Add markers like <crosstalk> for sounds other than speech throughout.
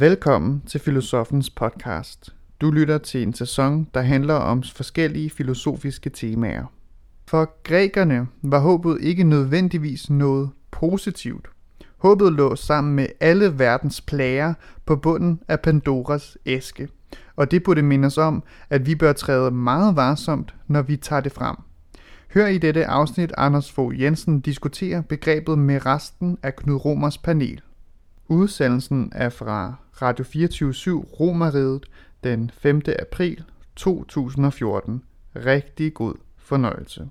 Velkommen til Filosofens podcast. Du lytter til en sæson, der handler om forskellige filosofiske temaer. For grækerne var håbet ikke nødvendigvis noget positivt. Håbet lå sammen med alle verdens plager på bunden af Pandoras æske. Og det burde mindes om, at vi bør træde meget varsomt, når vi tager det frem. Hør i dette afsnit Anders Fogh Jensen diskutere begrebet med resten af Knud Romers panel. Udsendelsen er fra Radio 24 Romeriet den 5. april 2014. Rigtig god fornøjelse.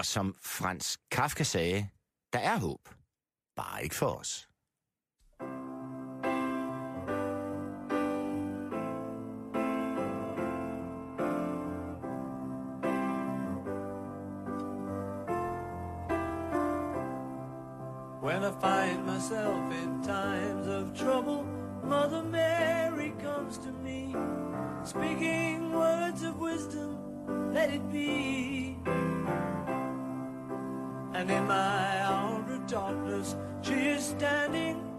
Og som Frans Kafka sagde, der er håb. Bare ikke for os. When I find myself in times of trouble, Mother Mary comes to me, speaking words of wisdom, let it be. And in my hour of darkness, she is standing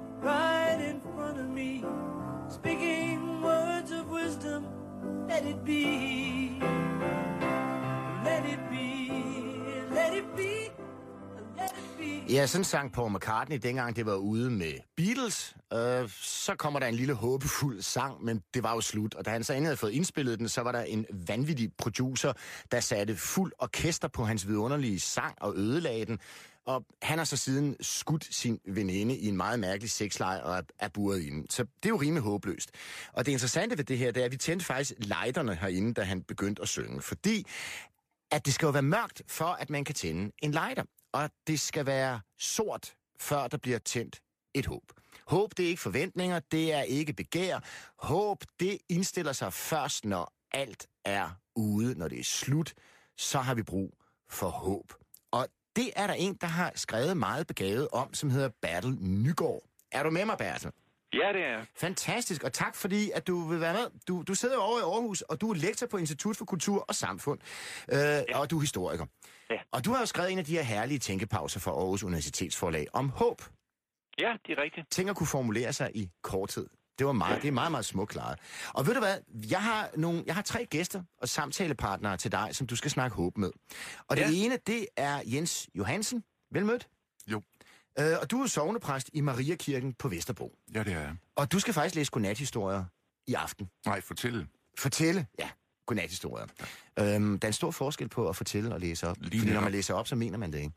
Ja, sådan sang Paul McCartney, dengang det var ude med Beatles. Øh, så kommer der en lille håbefuld sang, men det var jo slut. Og da han så endelig havde fået indspillet den, så var der en vanvittig producer, der satte fuld orkester på hans vidunderlige sang og ødelagde den. Og han har så siden skudt sin veninde i en meget mærkelig sexleje og er- buret buret inde. Så det er jo rimelig håbløst. Og det interessante ved det her, det er, at vi tændte faktisk lighterne herinde, da han begyndte at synge. Fordi at det skal jo være mørkt, for at man kan tænde en lighter. Og det skal være sort, før der bliver tændt et håb. Håb, det er ikke forventninger, det er ikke begær. Håb, det indstiller sig først, når alt er ude, når det er slut. Så har vi brug for håb. Og det er der en, der har skrevet meget begavet om, som hedder Bertel Nygaard. Er du med mig, Bertel? Ja, det er. Fantastisk, og tak fordi, at du vil være med. Du, du sidder jo over i Aarhus, og du er lektor på Institut for Kultur og Samfund, øh, ja. og du er historiker. Ja. Og du har jo skrevet en af de her herlige tænkepauser for Aarhus Universitetsforlag om håb. Ja, det er rigtigt. Ting at kunne formulere sig i korthed. Det var meget, det er meget, meget smukt klaret. Og ved du hvad, jeg har, nogle, jeg har tre gæster og samtalepartnere til dig, som du skal snakke håb med. Og det Ja. ene, det er Jens Johansen. Velmødt. Jo. Øh, og du er sovnepræst i Mariakirken på Vesterbro. Ja, det er jeg. Og du skal faktisk læse godnathistorier i aften. Nej, fortæl. Fortælle, ja, godnathistorier. Øhm, der er en stor forskel på at fortælle og læse op. Lige fordi når man læser op, så mener man det ikke.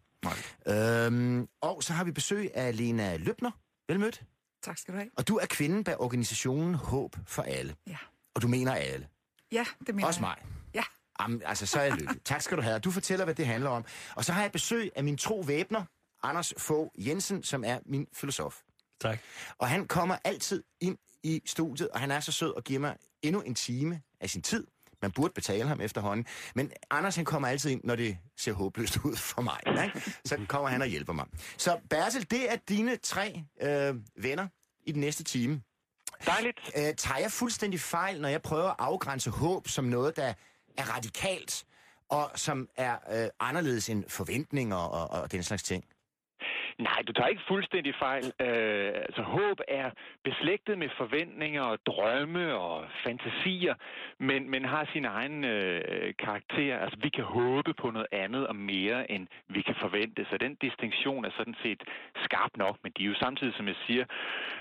Nej. Øhm, og så har vi besøg af Lena Løbner. Velmødt. Tak skal du have. Og du er kvinden bag organisationen Håb for Alle. Ja. Og du mener alle. Ja, det mener Også jeg. mig. Ja. Jamen, altså, så er jeg lykkelig. <laughs> tak skal du have. Du fortæller, hvad det handler om. Og så har jeg besøg af min tro væbner, Anders Fogh Jensen, som er min filosof. Tak. Og han kommer altid ind i studiet, og han er så sød og giver mig endnu en time af sin tid. Man burde betale ham efterhånden. Men Anders, han kommer altid ind, når det ser håbløst ud for mig. Ikke? Så kommer han og hjælper mig. Så Bertel, det er dine tre øh, venner i den næste time. Dejligt. Øh, tager jeg fuldstændig fejl, når jeg prøver at afgrænse håb som noget, der er radikalt, og som er øh, anderledes end forventninger og, og den slags ting? Nej, du tager ikke fuldstændig fejl. Øh, altså, håb er beslægtet med forventninger og drømme og fantasier, men, men har sin egen øh, karakter. Altså, vi kan håbe på noget andet og mere, end vi kan forvente. Så den distinktion er sådan set skarp nok, men de er jo samtidig, som jeg siger,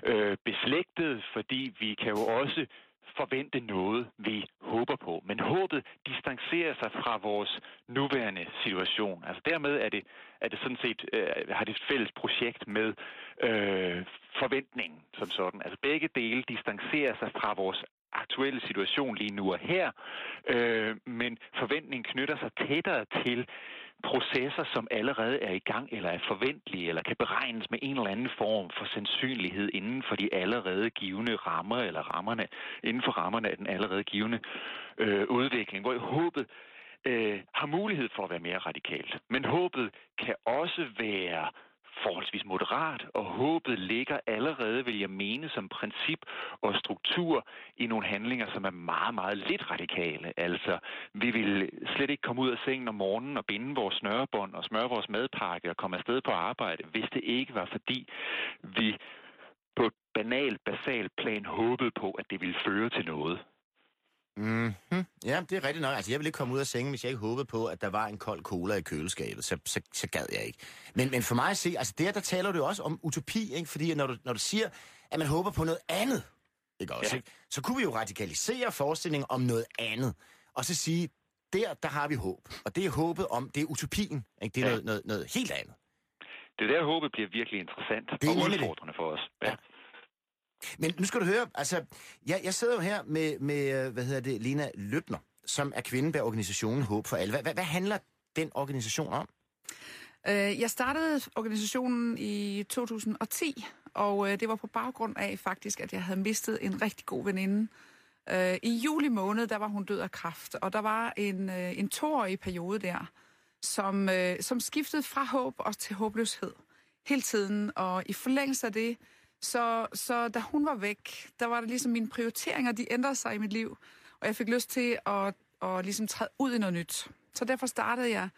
øh, beslægtet, fordi vi kan jo også forvente noget, vi håber på. Men håbet distancerer sig fra vores nuværende situation. Altså dermed er det, er det sådan set, øh, har det et fælles projekt med øh, forventningen som sådan. Altså begge dele distancerer sig fra vores aktuelle situation lige nu og her, øh, men forventningen knytter sig tættere til processer, som allerede er i gang eller er forventelige eller kan beregnes med en eller anden form for sandsynlighed inden for de allerede givende rammer eller rammerne, inden for rammerne af den allerede givende øh, udvikling, hvor håbet øh, har mulighed for at være mere radikalt. Men håbet kan også være forholdsvis moderat, og håbet ligger allerede, vil jeg mene, som princip og struktur i nogle handlinger, som er meget, meget lidt radikale. Altså, vi vil slet ikke komme ud af sengen om morgenen og binde vores snørebånd og smøre vores madpakke og komme afsted på arbejde, hvis det ikke var fordi, vi på et banalt, basalt plan håbede på, at det ville føre til noget. Mm-hmm. Ja, det er rigtigt nok. Altså, jeg ville ikke komme ud af sengen, hvis jeg ikke håbede på, at der var en kold cola i køleskabet. Så, så, så gad jeg ikke. Men, men for mig at se, altså der, der taler du jo også om utopi, ikke? Fordi når du, når du siger, at man håber på noget andet, ikke også, Ja. ikke? så kunne vi jo radikalisere forestillingen om noget andet. Og så sige, der, der har vi håb. Og det er håbet om, det er utopien. Ikke? Det er Ja. noget, noget, noget helt andet. Det er der, håbet bliver virkelig interessant Det er og udfordrende for os. Ja. Men nu skal du høre, altså, jeg, jeg sidder jo her med, med, øh, hvad hedder det, Lena Løbner, som er kvinde bag organisationen Håb for alle. Hvad, hvad, hvad handler den organisation om? Øh, Jeg startede organisationen i 2010, og øh, det var på baggrund af faktisk, at jeg havde mistet en rigtig god veninde. Øh, I juli måned, der var hun død af kræft, og der var en, øh, en toårig periode der, som, øh, som skiftede fra håb og til håbløshed hele tiden. Og i forlængelse af det, så, så da hun var væk, der var det ligesom mine prioriteringer, de ændrede sig i mit liv, og jeg fik lyst til at, at ligesom træde ud i noget nyt. Så derfor startede jeg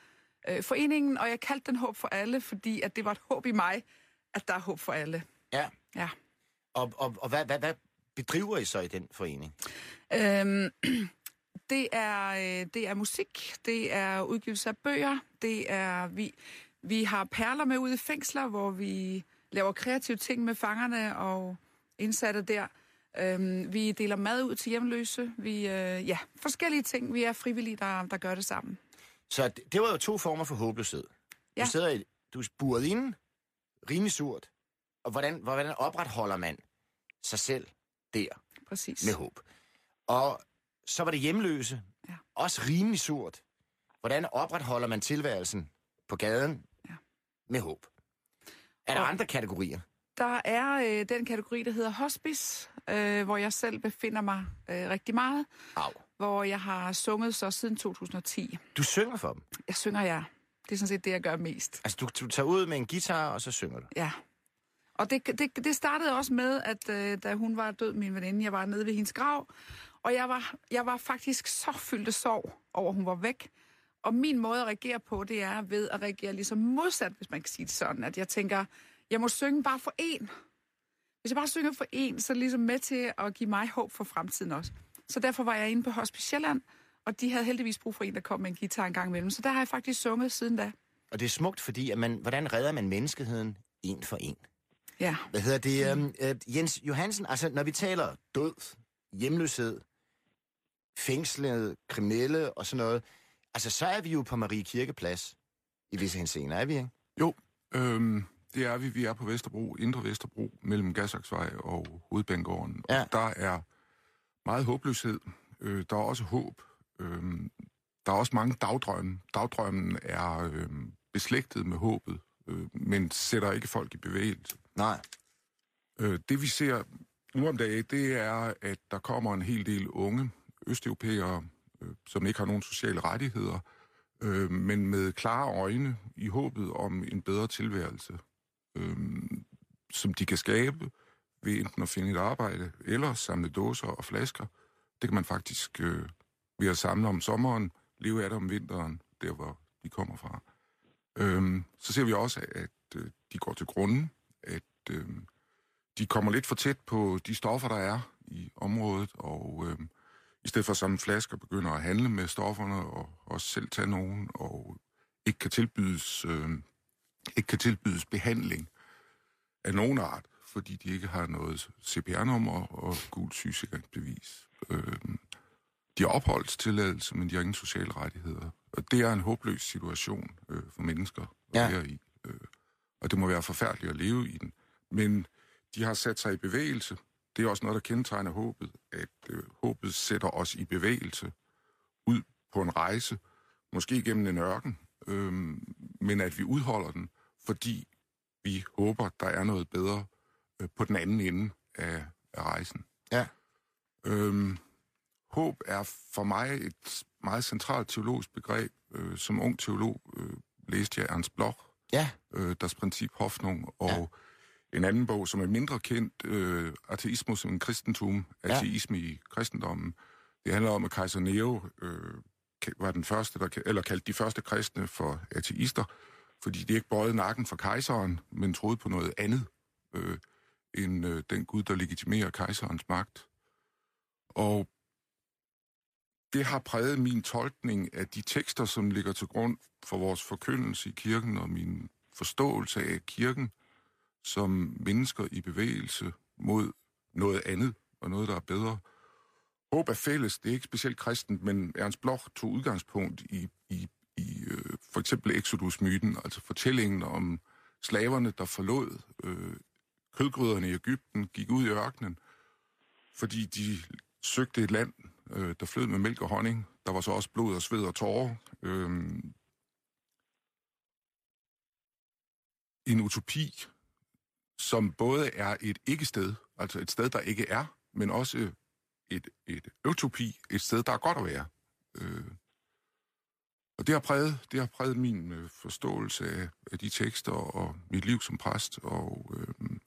øh, foreningen, og jeg kaldte den Håb for Alle, fordi at det var et håb i mig, at der er håb for alle. Ja. Ja. Og, og, og hvad, hvad, hvad bedriver I så i den forening? Øhm, <clears throat> det, er, øh, det er musik, det er udgivelse af bøger, det er, vi, vi har perler med ud i fængsler, hvor vi laver kreative ting med fangerne og indsatte der. Øhm, vi deler mad ud til hjemløse. Vi, øh, ja, forskellige ting. Vi er frivillige, der, der gør det sammen. Så det, det var jo to former for håbløshed. Ja. Du sidder i, du er buret inde, rimelig surt. Og hvordan, hvordan opretholder man sig selv der Præcis. med håb? Og så var det hjemløse. Ja. Også rimelig surt. Hvordan opretholder man tilværelsen på gaden Ja. med håb? Er der Og- andre kategorier? Der er øh, den kategori, der hedder hospice, øh, hvor jeg selv befinder mig øh, rigtig meget. Au. Hvor jeg har sunget så siden 2010. Du synger for dem. Jeg synger jeg. Det er sådan set det, jeg gør mest. Altså, du, du tager ud med en guitar, og så synger du. Ja. Og det, det, det startede også med, at øh, da hun var død, min veninde, jeg var nede ved hendes grav, og jeg var, jeg var faktisk så fyldt af sorg over, at hun var væk. Og min måde at reagere på, det er ved at reagere ligesom modsat, hvis man kan sige det sådan, at jeg tænker, jeg må synge bare for én. Hvis jeg bare synger for én, så er det ligesom med til at give mig håb for fremtiden også. Så derfor var jeg inde på Hospice Sjælland, og de havde heldigvis brug for en, der kom med en guitar en gang imellem. Så der har jeg faktisk sunget siden da. Og det er smukt, fordi at man, hvordan redder man menneskeheden en for en? Ja. Hvad hedder det? Um, uh, Jens Johansen, altså når vi taler død, hjemløshed, fængslede, kriminelle og sådan noget, altså så er vi jo på Marie Kirkeplads i visse henseender, er vi ikke? Jo, øhm, det er vi. Vi er på Vesterbro, Indre Vesterbro, mellem Gasaksvej og Hovedbanegården. Ja. Og der er meget håbløshed. Øh, der er også håb. Øhm, der er også mange dagdrømme. Dagdrømmen er øhm, beslægtet med håbet, øh, men sætter ikke folk i bevægelse. Nej. Øh, det vi ser nu om dagen, det er, at der kommer en hel del unge østeuropæere, øh, Øh, som ikke har nogen sociale rettigheder, øh, men med klare øjne i håbet om en bedre tilværelse, øh, som de kan skabe ved enten at finde et arbejde eller samle dåser og flasker. Det kan man faktisk øh, ved at samle om sommeren, leve af det om vinteren, der hvor de kommer fra. Øh, så ser vi også, at øh, de går til grunden, at øh, de kommer lidt for tæt på de stoffer, der er i området, og øh, i stedet for at samle flasker, begynder at handle med stofferne, og også selv tage nogen, og ikke kan tilbydes, øh, ikke kan tilbydes behandling af nogen art, fordi de ikke har noget CPR-nummer og gult sygesikringsbevis. Øh, de har opholdstilladelse, men de har ingen sociale rettigheder. Og det er en håbløs situation øh, for mennesker at Ja. være i. Øh, og det må være forfærdeligt at leve i den. Men de har sat sig i bevægelse. Det er også noget, der kendetegner håbet, at øh, håbet sætter os i bevægelse ud på en rejse, måske gennem en ørken, øh, men at vi udholder den, fordi vi håber, der er noget bedre øh, på den anden ende af, af rejsen. Ja. Øhm, håb er for mig et meget centralt teologisk begreb. Øh, som ung teolog øh, læste jeg Ernst Bloch, Ja, øh, Das Prinzip Hoffnung, og. En anden bog, som er mindre kendt, øh, Ateismus som en kristentum, ateisme ja. i kristendommen. Det handler om, at kejser Nero øh, var den første, der, eller kaldte de første kristne for ateister, fordi de ikke bøjede nakken for kejseren, men troede på noget andet øh, end øh, den Gud, der legitimerer kejserens magt. Og det har præget min tolkning af de tekster, som ligger til grund for vores forkyndelse i kirken, og min forståelse af kirken som mennesker i bevægelse mod noget andet, og noget, der er bedre. Håb er fælles, det er ikke specielt kristent, men Ernst Bloch tog udgangspunkt i, i, i øh, for eksempel Exodus-myten, altså fortællingen om slaverne, der forlod øh, kødgryderne i Ægypten, gik ud i ørkenen, fordi de søgte et land, øh, der flød med mælk og honning. Der var så også blod og sved og tårer. Øh, en utopi, som både er et ikke-sted, altså et sted, der ikke er, men også et, et utopi, et sted, der er godt at være. Øh, og det har præget, det har præget min øh, forståelse af, af de tekster og mit liv som præst og øh,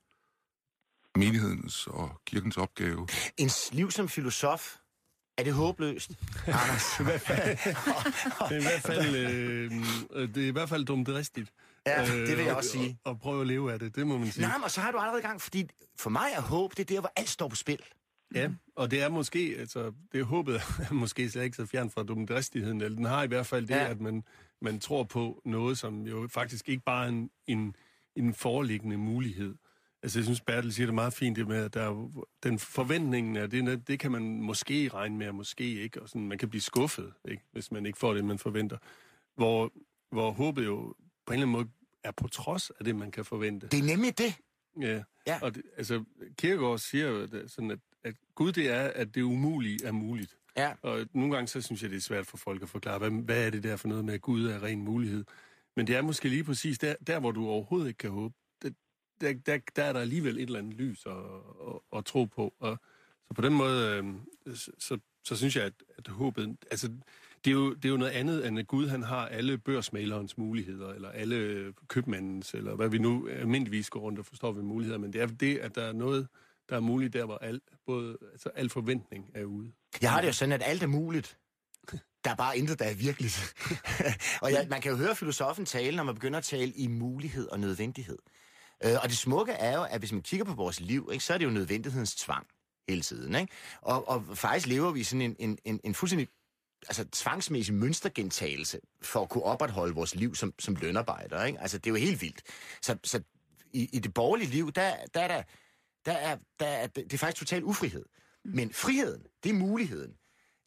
menighedens og kirkens opgave. en liv som filosof, er det håbløst, <laughs> Anders? Det er i hvert fald, øh, øh, det er i hvert fald dumt rigtigt. Ja, det vil jeg og- også sige. Og, og prøve at leve af det, det må man sige. Nej, men så har du allerede i gang, fordi for mig er håb, det er der, hvor alt står på spil. Ja, og det er måske, altså, det er håbet <laughs> er måske slet ikke så fjern fra dumdristigheden, eller den har i hvert fald det, Ja. at man, man tror på noget, som jo faktisk ikke bare er en, en, en foreliggende mulighed. Altså, jeg synes, Bertel siger det meget fint, det med, at der er, den forventningen er, det, det kan man måske regne med, og måske ikke, og sådan, man kan blive skuffet, ikke, hvis man ikke får det, man forventer. Hvor, hvor håbet jo på en eller anden måde er på trods af det, man kan forvente. Det er nemlig det. Ja, Ja. og det, altså, Kierkegaard siger jo at- sådan, at, at Gud det er, at det umulige er muligt. Ja. Og nogle gange så synes jeg, det er svært for folk at forklare, hvad, hvad er det der for noget med, at Gud er ren mulighed. Men det er måske lige præcis der, der hvor du overhovedet ikke kan håbe. Det, der, der, der er der alligevel et eller andet lys at, at, at tro på. Og, så på den måde, øh, så, så, så synes jeg, at, at håbet... Altså, det er, jo, det er jo noget andet, end at Gud han har alle børsmalerens muligheder, eller alle købmandens, eller hvad vi nu almindeligvis går rundt og forstår ved muligheder. Men det er det, at der er noget, der er muligt der, hvor al, både, altså al forventning er ude. Jeg har det jo sådan, at alt er muligt. Der er bare intet, der er virkeligt. <laughs> og jeg, man kan jo høre filosofen tale, når man begynder at tale i mulighed og nødvendighed. Øh, og det smukke er jo, at hvis man kigger på vores liv, ikke, så er det jo nødvendighedens tvang hele tiden. Ikke? Og, og faktisk lever vi sådan en, en, en, en fuldstændig altså, tvangsmæssig mønstergentagelse for at kunne opretholde vores liv som, som lønarbejder. Ikke? Altså, det er jo helt vildt. Så, så i, i det borgerlige liv, der, der er der, der er, der er, det er faktisk total ufrihed. Men friheden, det er muligheden.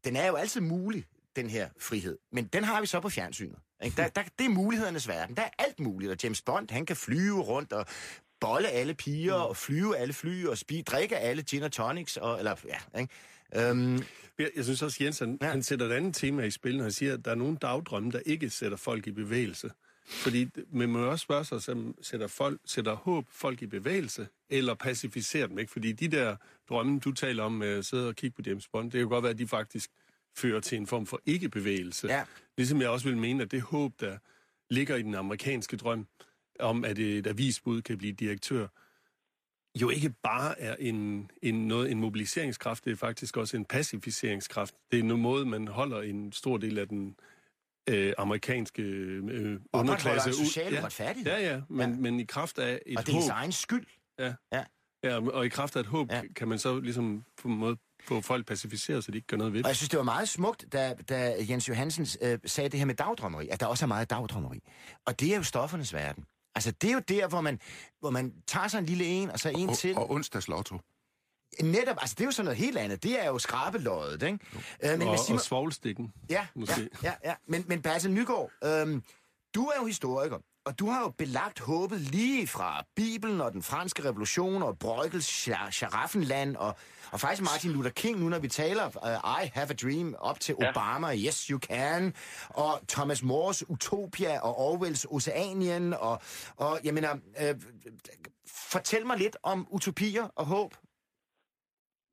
Den er jo altid mulig, den her frihed. Men den har vi så på fjernsynet. Ikke? Der, der, det er mulighedernes verden. Der er alt muligt. Og James Bond, han kan flyve rundt og bolle alle piger, og flyve alle fly, og spi, drikke alle gin og tonics, og, eller, ja, ikke? Øhm, Jeg, jeg synes også, Jens, han, Ja. han sætter et andet tema i spil, når han siger, at der er nogle dagdrømme, der ikke sætter folk i bevægelse. Fordi man må også spørge sig, som sætter, folk, sætter håb folk i bevægelse, eller pacificerer dem, ikke? Fordi de der drømme, du taler om med at sidde og kigge på James Bond, det kan jo godt være, at de faktisk fører til en form for ikke-bevægelse. Ja. Ligesom jeg også vil mene, at det håb, der ligger i den amerikanske drøm, om at et avisbud kan blive direktør, jo ikke bare er en, en, noget, en mobiliseringskraft, det er faktisk også en pacificeringskraft. Det er en måde, man holder en stor del af den øh, amerikanske øh, underklasse en social ja, retfærdighed. Ja, ja, men, Ja. men i kraft af et og det er håb, egen skyld. ja, og i kraft af et håb, Ja. ja. kan man så ligesom på en måde få folk pacificeret, så de ikke gør noget ved Og det. jeg synes, det var meget smukt, da, da Jens Johansen øh, sagde det her med dagdrømmeri, at der også er meget dagdrømmeri. Og det er jo stoffernes verden. Altså, det er jo der, hvor man, hvor man tager sig en lille en, og så en Og, til. og onsdags lotto. Netop, altså det er jo sådan noget helt andet. Det er jo skrabeløjet, ikke? Øh, men, Og, men Simon, og svovlstikken. ja, ja, måske. ja, ja. Men, men Bertel Nygaard, øhm, du er jo historiker, og du har jo belagt håbet lige fra Bibelen og den franske revolution og Bruegels Sharaffenland og, og faktisk Martin Luther King, nu når vi taler uh, I Have a Dream, op til ja. Obama, Yes You Can, og Thomas Moores Utopia og Orwells Oceanien, og, og jeg mener, uh, fortæl mig lidt om utopier og håb.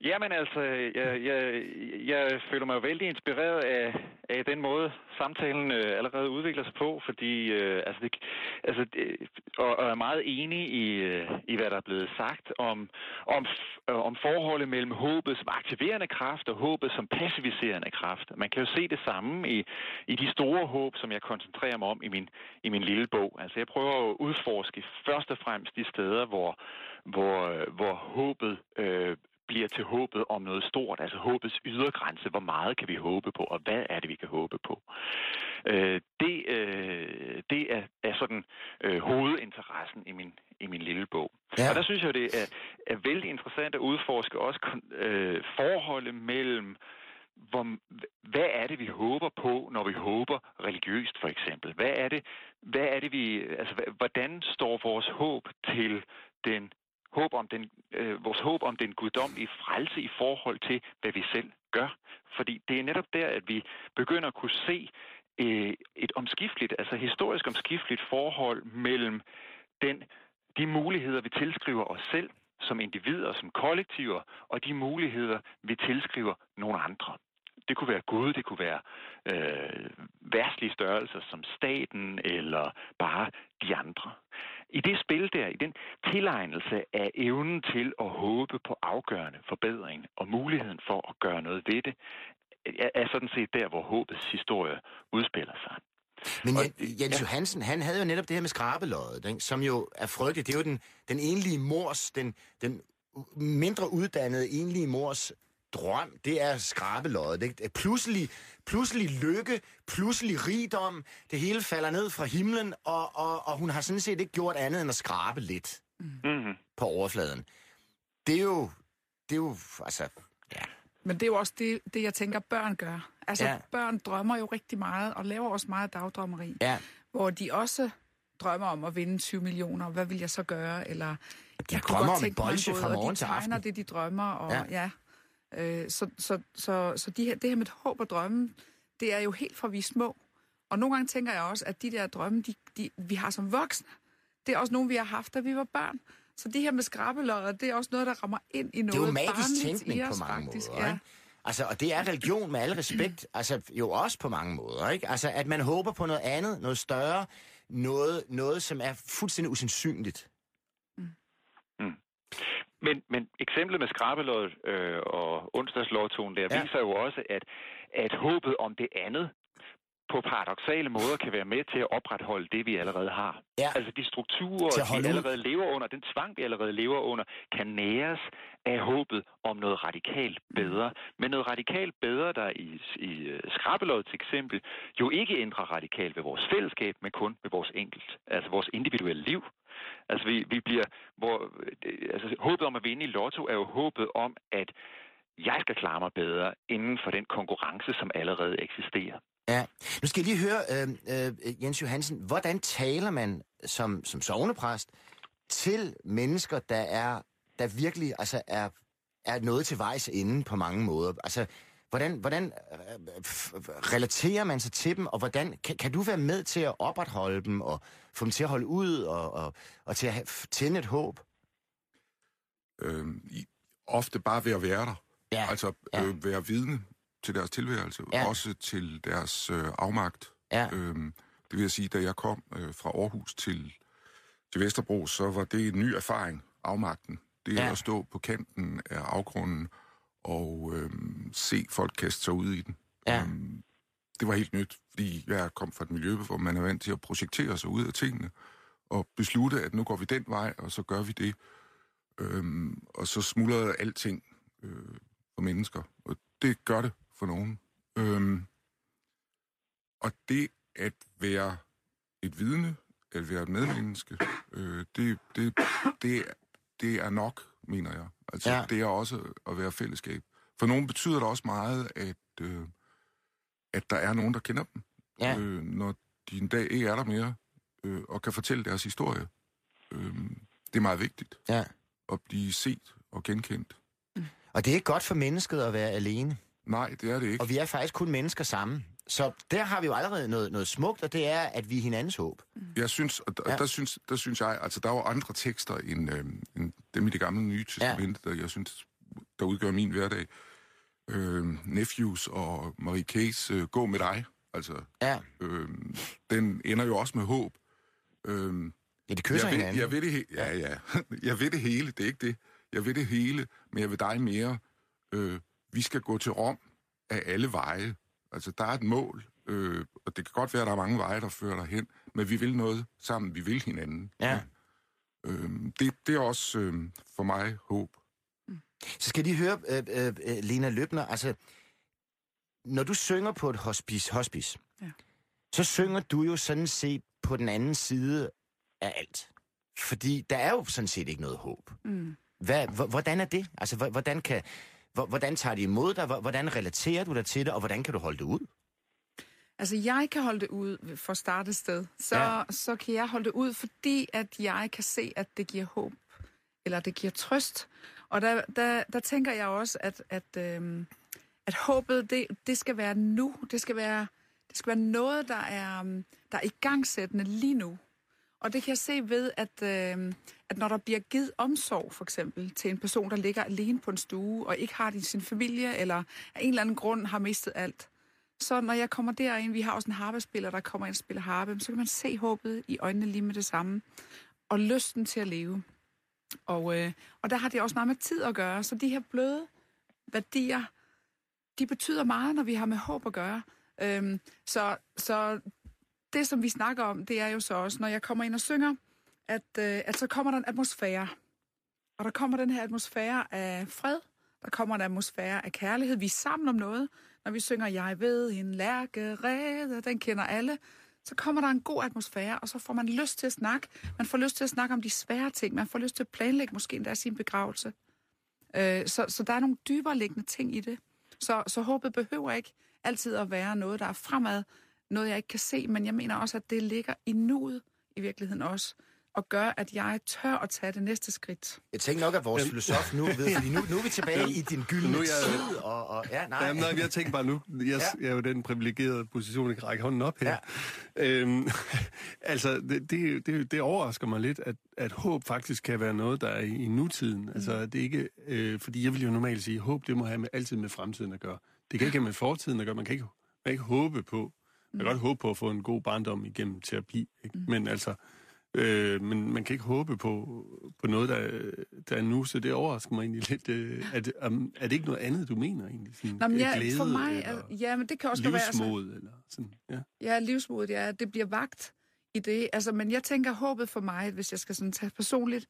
Jamen altså, jeg, jeg, jeg føler mig vældig inspireret af, af den måde, samtalen øh, allerede udvikler sig på, fordi øh, altså det, altså det, og, og er meget enig i, øh, i, hvad der er blevet sagt om, om, øh, om forholdet mellem håbet som aktiverende kraft og håbet som passiviserende kraft. Man kan jo se det samme i, i de store håb, som jeg koncentrerer mig om i min, i min lille bog. Altså jeg prøver at udforske først og fremmest de steder, hvor, hvor, øh, hvor håbet øh, bliver til håbet om noget stort, altså håbets ydergrænse. Hvor meget kan vi håbe på, og hvad er det, vi kan håbe på? Øh, det øh, det er, er sådan øh, hovedinteressen i min, i min lille bog. Ja. Og der synes jeg, det er, er vældig interessant at udforske også øh, forholdet mellem hvor, hvad er det, vi håber på, når vi håber religiøst, for eksempel? Hvad er det, hvad er det vi, altså, hvordan står vores håb til den håb om den, øh, vores håb om den guddommelige frelse i forhold til, hvad vi selv gør. Fordi det er netop der, at vi begynder at kunne se øh, et omskifteligt, altså historisk omskifteligt forhold mellem den, de muligheder, vi tilskriver os selv som individer, som kollektiver, og de muligheder, vi tilskriver nogle andre. Det kunne være Gud, det kunne være øh, værtslige størrelser som staten eller bare de andre. I det spil der, i den tilegnelse af evnen til at håbe på afgørende forbedring og muligheden for at gøre noget ved det, er sådan set der, hvor håbets historie udspiller sig. Men Jens ja. Johansen, han havde jo netop det her med skrabeløjet, ikke? som jo er frygteligt. Det er jo den, den enlige mors, den, den mindre uddannede enlige mors drøm, det er skrabeløjet. Det pludselig, pludselig lykke, pludselig rigdom, det hele falder ned fra himlen, og, og, og hun har sådan set ikke gjort andet end at skrabe lidt mm-hmm. på overfladen. Det er jo, det er jo, altså, ja. Men det er jo også det, det jeg tænker, børn gør. Altså, ja. børn drømmer jo rigtig meget, og laver også meget dagdrømmeri. Ja. Hvor de også drømmer om at vinde 20 millioner. Hvad vil jeg så gøre? Eller, de jeg drømmer om en bolsje fra morgen til aften. Og de det, de drømmer, og ja. ja Øh, så så, så, så de her, det her med håb og drømme, det er jo helt fra vi er små. Og nogle gange tænker jeg også, at de der drømme, de, de, vi har som voksne, det er også nogle, vi har haft, da vi var børn. Så det her med skrabeløjer, det er også noget, der rammer ind i noget Det er jo magisk tænkning på mange faktisk, måder, ja. ikke? Altså, og det er religion med al respekt, <clears throat> altså jo også på mange måder, ikke? Altså, at man håber på noget andet, noget større, noget, noget som er fuldstændig usandsynligt. Men, men eksemplet med skrabelådet øh, og onsdagslottoen der ja. viser jo også, at, at håbet om det andet på paradoxale måder kan være med til at opretholde det, vi allerede har. Ja. Altså de strukturer, vi allerede lever under, den tvang, vi allerede lever under, kan næres af håbet om noget radikalt bedre. Men noget radikalt bedre, der i, i øh, skrabelådets eksempel, jo ikke ændrer radikalt ved vores fællesskab, men kun ved vores enkelt, altså vores individuelle liv. Altså vi, vi bliver, hvor, altså håbet om at vinde i lotto er jo håbet om, at jeg skal klare mig bedre inden for den konkurrence, som allerede eksisterer. Ja. Nu skal jeg lige høre, øh, øh, Jens Johansen, hvordan taler man som, som sovnepræst til mennesker, der er der virkelig altså er, er noget til vejs inde på mange måder? Altså, hvordan, hvordan øh, relaterer man sig til dem, og hvordan kan, kan du være med til at opretholde dem, og få dem til at holde ud, og, og, og til at have, tænde et håb? Øhm, ofte bare ved at være der. Ja. Altså ja. Øh, være vidne til deres tilværelse, ja. også til deres øh, afmagt. Ja. Øhm, det vil jeg sige, da jeg kom øh, fra Aarhus til, til Vesterbro, så var det en ny erfaring, afmagten. Det ja. at stå på kanten af afgrunden og øhm, se folk kaste sig ud i den. Ja. Øhm, det var helt nyt, fordi jeg kom fra et miljø, hvor man er vant til at projektere sig ud af tingene, og beslutte, at nu går vi den vej, og så gør vi det. Øhm, og så smuldrede alting øh, for mennesker, og det gør det for nogen. Øhm, og det at være et vidne, at være et medmenneske, øh, det, det, det, det er nok, mener jeg. Altså, ja. det er også at være fællesskab. For nogen betyder det også meget, at, øh, at der er nogen, der kender dem. Ja. Øh, når de en dag ikke er der mere, øh, og kan fortælle deres historie. Øh, det er meget vigtigt Ja. at blive set og genkendt. Og det er ikke godt for mennesket at være alene. Nej, det er det ikke. Og vi er faktisk kun mennesker sammen. Så der har vi jo allerede noget, noget smukt, og det er, at vi er hinandens håb. Jeg synes, og der, Ja. der, synes, der synes jeg, altså der var andre tekster end, øh, end dem i det gamle nye testament, ja. der jeg synes, der udgør min hverdag. Øh, Nephews og Marie Case, øh, Gå med dig. Altså, Ja, øh, den ender jo også med håb. Øh, ja de kysser jeg, ved, hinanden. jeg ved det he- ja, ja. <laughs> Jeg ved det hele, det er ikke det. Jeg ved det hele, men jeg vil dig mere. Øh, vi skal gå til Rom af alle veje. Altså, der er et mål, øh, og det kan godt være, at der er mange veje, der fører dig hen, men vi vil noget sammen. Vi vil hinanden. Ja. Øh, det, det er også øh, for mig håb. Så skal de høre, øh, øh, øh, Lena Løbner, altså, når du synger på et hospice, hospice Ja. så synger du jo sådan set på den anden side af alt. Fordi der er jo sådan set ikke noget håb. Mm. Hvad, hvordan er det? Altså, hvordan, kan, hvordan tager de imod dig? Hvordan relaterer du dig til det, og hvordan kan du holde det ud? Altså, jeg kan holde det ud for at starte et sted. Så, Ja. så kan jeg holde det ud, fordi at jeg kan se, at det giver håb. Eller det giver trøst. Og der, der, der tænker jeg også, at, at, øhm, at håbet, det, det skal være nu. Det skal være, det skal være noget, der er, øhm, der er igangsættende lige nu. Og det kan jeg se ved, at, øh, at når der bliver givet omsorg, for eksempel, til en person, der ligger alene på en stue, og ikke har sin familie, eller af en eller anden grund har mistet alt, så når jeg kommer derind, vi har også en harpespiller, der kommer ind og spiller harpe, så kan man se håbet i øjnene lige med det samme, og lysten til at leve. Og, øh, og der har det også meget med tid at gøre, så de her bløde værdier, de betyder meget, når vi har med håb at gøre. Øhm, så, så det, som vi snakker om, det er jo så også, når jeg kommer ind og synger, at, øh, at så kommer der en atmosfære. Og der kommer den her atmosfære af fred, der kommer en atmosfære af kærlighed. Vi er sammen om noget. Når vi synger, jeg ved en lærkerede, den kender alle, så kommer der en god atmosfære, og så får man lyst til at snakke. Man får lyst til at snakke om de svære ting. Man får lyst til at planlægge måske endda sin begravelse. Øh, så, så der er nogle dybere liggende ting i det. Så, så håbet behøver ikke altid at være noget, der er fremad, noget jeg ikke kan se, men jeg mener også, at det ligger i nuet i virkeligheden også, og gør, at jeg tør at tage det næste skridt. Jeg tænker nok, at vores filosof nu ved, fordi nu, nu er vi tilbage i din gyldne Nu er jeg- tid, og, og ja, nej. Jamen, nej, jeg tænker bare nu, jeg, Ja. jeg er jo den privilegerede position, jeg kan række hånden op her. Ja. Ja. Øhm, <laughs> altså, det, det, det, det overrasker mig lidt, at, at håb faktisk kan være noget, der er i, i nutiden. Altså, det er ikke, øh, fordi jeg vil jo normalt sige, at håb, det må have med, altid med fremtiden at gøre. Det kan ikke have med fortiden at gøre. Man kan ikke, man kan ikke håbe på. Man kan godt håbe på at få en god barndom igennem terapi, ikke? men altså, Øh, men man kan ikke håbe på, på noget, der, der er nu, så det overrasker mig egentlig lidt. Øh, er, det, um, er det ikke noget andet, du mener egentlig? Sådan, Nå, men øh, ja, glæde, for mig, er, ja, men det kan også godt være... Altså, livsmod, eller sådan, ja. Ja, livsmodet, ja, det bliver vagt i det. Altså, men jeg tænker, håbet for mig, hvis jeg skal sådan tage personligt,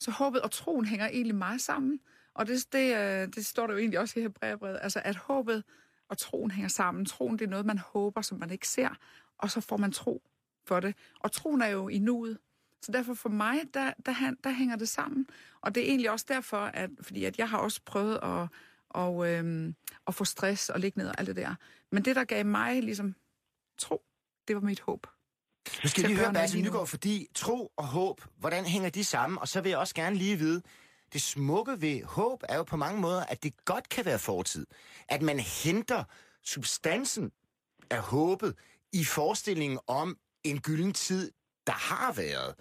så håbet og troen hænger egentlig meget sammen. Og det, det, øh, det står der jo egentlig også i Hebræerbrevet, altså at håbet og troen hænger sammen. Troen, det er noget, man håber, som man ikke ser, og så får man tro for det. Og troen er jo i nuet. Så derfor for mig, der, der, der hænger det sammen. Og det er egentlig også derfor, at, fordi at jeg har også prøvet at, og, øhm, at få stress og ligge ned og alt det der. Men det, der gav mig ligesom tro, det var mit håb. Nu skal vi lige høre Basse. Nygaard, fordi tro og håb, hvordan hænger de sammen? Og så vil jeg også gerne lige vide, det smukke ved håb er jo på mange måder, at det godt kan være fortid. At man henter substansen af håbet i forestillingen om en gylden tid, der har været.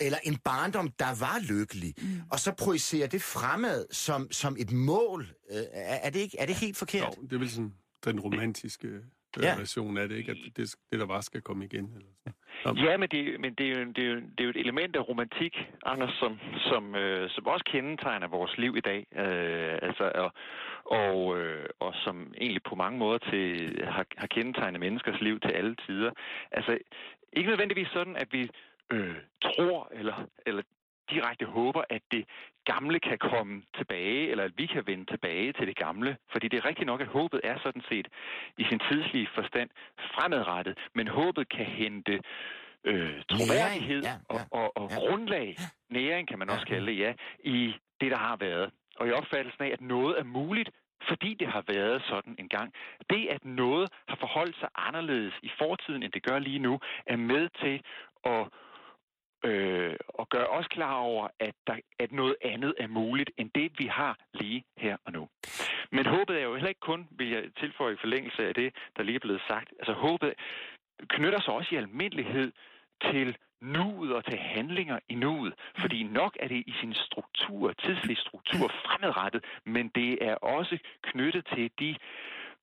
Eller en barndom, der var lykkelig. Mm. Og så projicerer det fremad som, som et mål. Øh, er, det ikke, er det helt forkert? Jo, det er vel sådan den romantiske øh, Ja. version af det, ikke? At det, det, der var, skal komme igen. Eller sådan. Ja, men, det, men det, er jo, det, er jo, det er jo et element af romantik, Anders, som, som, øh, som også kendetegner vores liv i dag. Øh, altså, og, og, øh, og som egentlig på mange måder til, har, har kendetegnet menneskers liv til alle tider. Altså, ikke nødvendigvis sådan, at vi øh, tror eller, eller direkte håber, at det gamle kan komme tilbage, eller at vi kan vende tilbage til det gamle. Fordi det er rigtigt nok, at håbet er sådan set i sin tidslige forstand fremadrettet, men håbet kan hente øh, troværdighed ja, ja, og, og, og ja. grundlag, næring kan man også kalde det, ja, i det, der har været. Og i opfattelsen af, at noget er muligt, fordi det har været sådan en gang. Det, at noget har forholdt sig anderledes i fortiden, end det gør lige nu, er med til at øh, og gør os klar over, at, der, at noget andet er muligt end det, vi har lige her og nu. Men håbet er jo heller ikke kun, vil jeg tilføje i forlængelse af det, der lige er blevet sagt. Altså håbet knytter sig også i almindelighed til nuet og til handlinger i nuet. Fordi nok er det i sin struktur, tidslig struktur fremadrettet, men det er også knyttet til de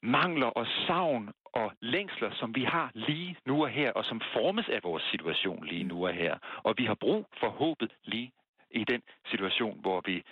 mangler og savn og længsler, som vi har lige nu og her, og som formes af vores situation lige nu og her. Og vi har brug for håbet lige i den situation, hvor vi,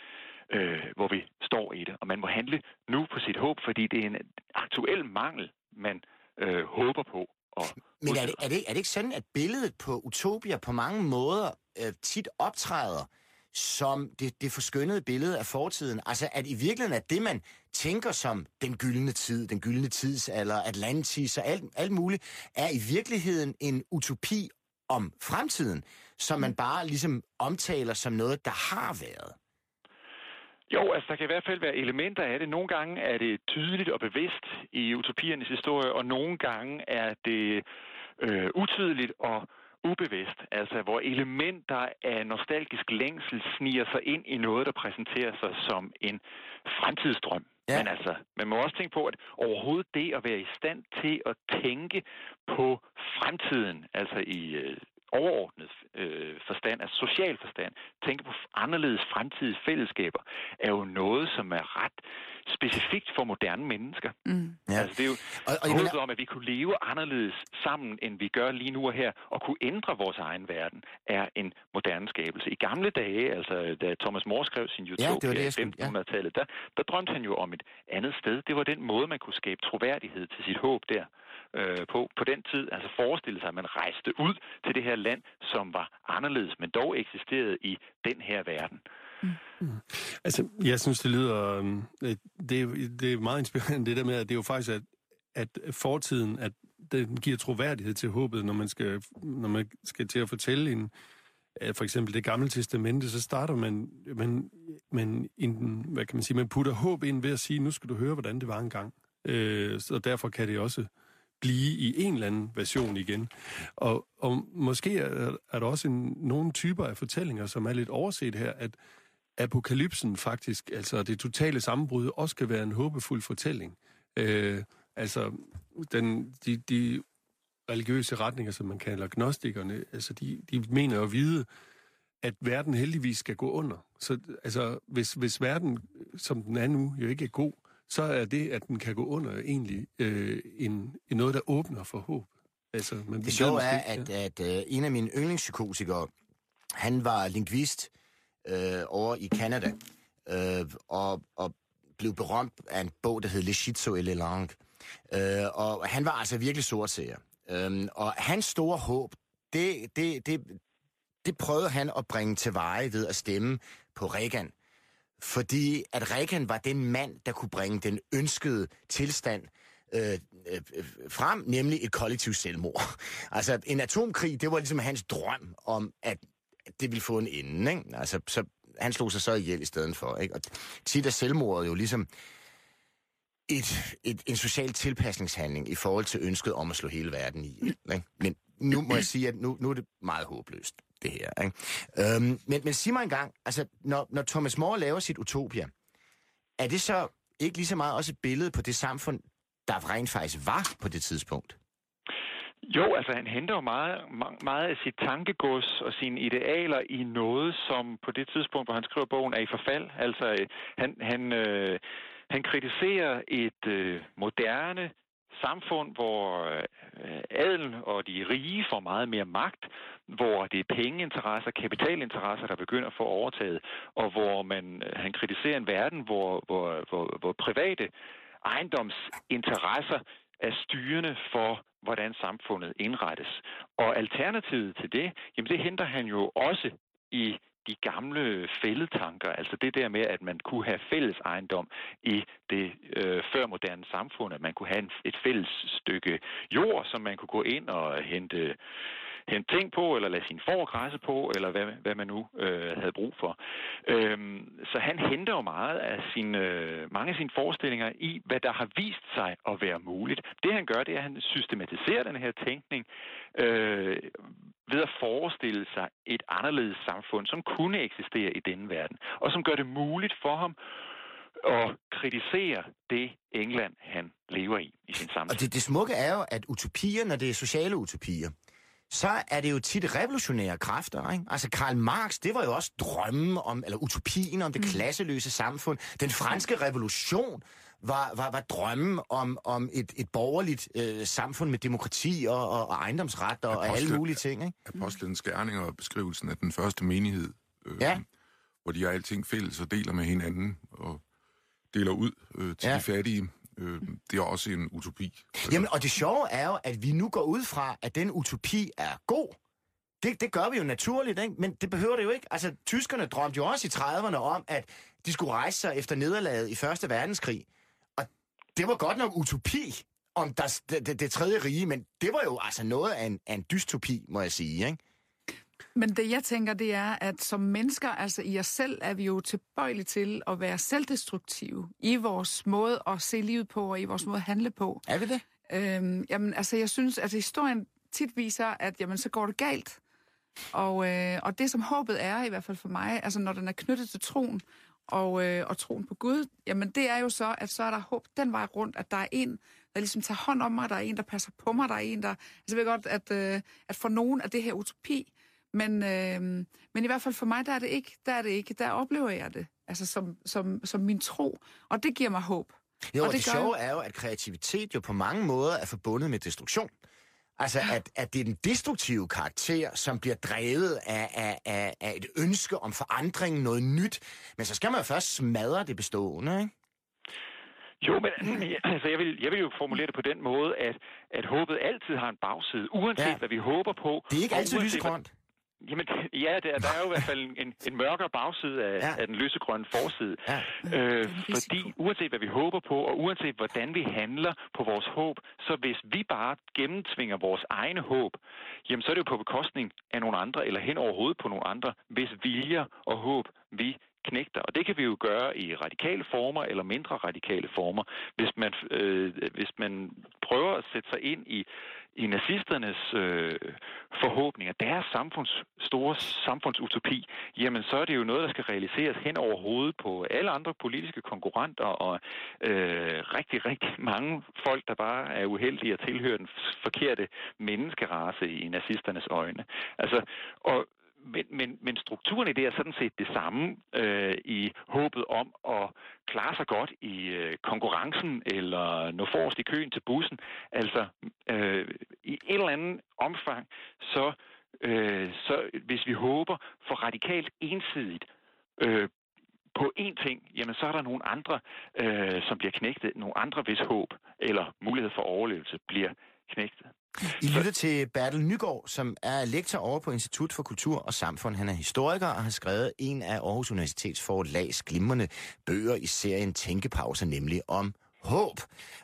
øh, hvor vi står i det. Og man må handle nu på sit håb, fordi det er en aktuel mangel, man øh, håber på. Og Men er det, er, det, er det ikke sådan, at billedet på Utopia på mange måder øh, tit optræder som det, det forskyndede billede af fortiden? Altså, at i virkeligheden er det, man tænker som den gyldne tid, den gyldne tidsalder, Atlantis og alt, alt muligt, er i virkeligheden en utopi om fremtiden, som man bare ligesom omtaler som noget, der har været. Jo, altså der kan i hvert fald være elementer af det. Nogle gange er det tydeligt og bevidst i utopiernes historie, og nogle gange er det øh, utydeligt og ubevidst. Altså hvor elementer af nostalgisk længsel sniger sig ind i noget, der præsenterer sig som en fremtidsdrøm. Ja. Men altså, man må også tænke på, at overhovedet det at være i stand til at tænke på fremtiden, altså i øh, overordnet øh, forstand, altså social forstand, tænke på anderledes fremtidige fællesskaber, er jo noget, som er ret specifikt for moderne mennesker. Mm. Ja. Altså, det er jo Og, og jeg håbet mener, om, at vi kunne leve anderledes sammen, end vi gør lige nu og her, og kunne ændre vores egen verden, er en moderne skabelse. I gamle dage, altså da Thomas More skrev sin Utopia jeg i skulle- ja. 1500-tallet, der, der drømte han jo om et andet sted. Det var den måde, man kunne skabe troværdighed til sit håb der øh, på. På den tid, altså forestille sig, at man rejste ud til det her land, som var anderledes, men dog eksisterede i den her verden. Altså, jeg synes, det lyder... øhm, øh, Det er, det er meget inspirerende, det der med, at det er jo faktisk, at, at fortiden, at den giver troværdighed til håbet, når man skal, når man skal til at fortælle en, øh, for eksempel det gamle testamente, så starter man, man, man, en, hvad kan man sige, man putter håb ind ved at sige, nu skal du høre, hvordan det var engang. Øh, så derfor kan det også blive i en eller anden version igen. Og, og måske er, er der også en, nogle typer af fortællinger, som er lidt overset her, at apokalypsen faktisk, altså det totale sammenbrud, også kan være en håbefuld fortælling. Øh, altså, den, de, de religiøse retninger, som man kalder gnostikerne, altså de, de mener at vide, at verden heldigvis skal gå under. Så altså, hvis, hvis verden, som den er nu, jo ikke er god, så er det, at den kan gå under, egentlig øh, en, en noget, der åbner for håb. Altså, man det sjove er, ikke, at, at uh, en af mine yndlingspsykotikere, han var lingvist øh, over i Canada, øh, og, og blev berømt af en bog, der hed Le Schizo et le Langue. Øh, og han var altså virkelig sortseer. Øh, og hans store håb, det, det, det, det prøvede han at bringe til veje ved at stemme på Reagan. Fordi at Reagan var den mand, der kunne bringe den ønskede tilstand øh, øh, frem, nemlig et kollektivt selvmord. <laughs> Altså, en atomkrig, det var ligesom hans drøm om, at det ville få en ende, ikke? Altså, så han slog sig så ihjel i stedet for, ikke? Og tit er selvmordet jo ligesom et, et, en social tilpasningshandling i forhold til ønsket om at slå hele verden ihjel, ikke? Men nu må jeg sige, at nu, nu er det meget håbløst, det her, ikke? Øhm, men, men sig mig engang, altså, når, når Thomas More laver sit Utopia, er det så ikke lige så meget også et billede på det samfund, der rent faktisk var på det tidspunkt? Jo, altså han henter jo meget, meget af sit tankegods og sine idealer i noget, som på det tidspunkt, hvor han skriver bogen, er i forfald. Altså øh, han, han, øh, han kritiserer et øh, moderne samfund, hvor øh, og de rige får meget mere magt, hvor det er pengeinteresser, kapitalinteresser, der begynder at få overtaget, og hvor man, øh, han kritiserer en verden, hvor, hvor, hvor, hvor private ejendomsinteresser er styrende for, hvordan samfundet indrettes. Og alternativet til det, jamen det henter han jo også i de gamle fældetanker, altså det der med, at man kunne have fælles ejendom i det øh, førmoderne samfund, at man kunne have en, et fælles stykke jord, som man kunne gå ind og hente, hente ting på, eller lade sin får græsse på, eller hvad, hvad man nu øh, havde brug for. Øhm, så han henter jo meget af sin, øh, mange af sine forestillinger i, hvad der har vist sig at være muligt. Det han gør, det er, at han systematiserer den her tænkning, øh, ved at forestille sig et anderledes samfund, som kunne eksistere i denne verden, og som gør det muligt for ham at kritisere det England, han lever i i sin samtid. Og det, det smukke er jo, at utopier, når det er sociale utopier, så er det jo tit revolutionære kræfter. Ikke? Altså Karl Marx, det var jo også drømmen om, eller utopien om det klasseløse samfund. Den franske revolution var, var, var drømmen om, om et, et borgerligt øh, samfund med demokrati og, og, og ejendomsret og, og alle mulige ting. Ikke? Apostlens gerninger og beskrivelsen af den første menighed, øh, Ja. hvor de har alting fælles og deler med hinanden og deler ud øh, til ja. de fattige. Øh, det er også en utopi. Jamen, og det sjove er jo, at vi nu går ud fra, at den utopi er god. Det, det gør vi jo naturligt, ikke? men det behøver det jo ikke. Altså, tyskerne drømte jo også i 30'erne om, at de skulle rejse sig efter nederlaget i Første Verdenskrig. Og det var godt nok utopi om der, det, det, det tredje rige, men det var jo altså noget af en, af en dystopi, må jeg sige. Ikke? Men det jeg tænker, det er, at som mennesker, altså i os selv, er vi jo tilbøjelige til at være selvdestruktive i vores måde at se livet på og i vores måde at handle på. Er vi det? Øhm, jamen, altså jeg synes, at historien tit viser, at jamen, så går det galt. Og, øh, og det, som håbet er, i hvert fald for mig, altså når den er knyttet til troen, og, øh, og troen på Gud, jamen det er jo så, at så er der håb den vej rundt, at der er en, der ligesom tager hånd om mig, der er en, der passer på mig, der er en, der... Altså jeg ved godt, at, øh, at for nogen er det her utopi, men, øh, men i hvert fald for mig, der er det ikke, der er det ikke, der oplever jeg det, altså som, som, som min tro, og det giver mig håb. Jo, og, Og det, det sjove er jo, at kreativitet jo på mange måder er forbundet med destruktion. Altså, at, at det er den destruktive karakter, som bliver drevet af, af, af, af et ønske om forandring, noget nyt. Men så skal man jo først smadre det bestående, ikke? Jo, men altså, jeg, vil, jeg vil jo formulere det på den måde, at, at håbet altid har en bagside, uanset Ja. hvad vi håber på. Det er ikke altid lysegrønt. Jamen, <laughs> ja, der, der er jo i hvert fald en, en, mørkere bagside af, Ja. af den lysegrønne forside. Ja. Øh, fordi uanset hvad vi håber på, og uanset hvordan vi handler på vores håb, så hvis vi bare gennemtvinger vores egne håb, jamen så er det jo på bekostning af nogle andre, eller hen over hovedet på nogle andre, hvis viljer og håb vi knægter. Og det kan vi jo gøre i radikale former eller mindre radikale former. Hvis man, øh, hvis man prøver at sætte sig ind i, i nazisternes øh, forhåbninger, deres samfunds, store samfundsutopi, jamen så er det jo noget, der skal realiseres hen over hovedet på alle andre politiske konkurrenter og øh, rigtig, rigtig mange folk, der bare er uheldige at tilhøre den forkerte menneskerace i nazisternes øjne. Altså, og men, men, men strukturen i det er sådan set det samme øh, i håbet om at klare sig godt i øh, konkurrencen eller nå forrest i køen til bussen. Altså øh, i et eller andet omfang, så, øh, så hvis vi håber for radikalt ensidigt øh, på én ting, jamen så er der nogle andre, øh, som bliver knægtet, nogle andre hvis håb eller mulighed for overlevelse bliver knægtet. I lytter til Bertel Nygaard, som er lektor over på Institut for Kultur og Samfund. Han er historiker og har skrevet en af Aarhus Universitets forlags glimrende bøger i serien Tænkepauser, nemlig om håb.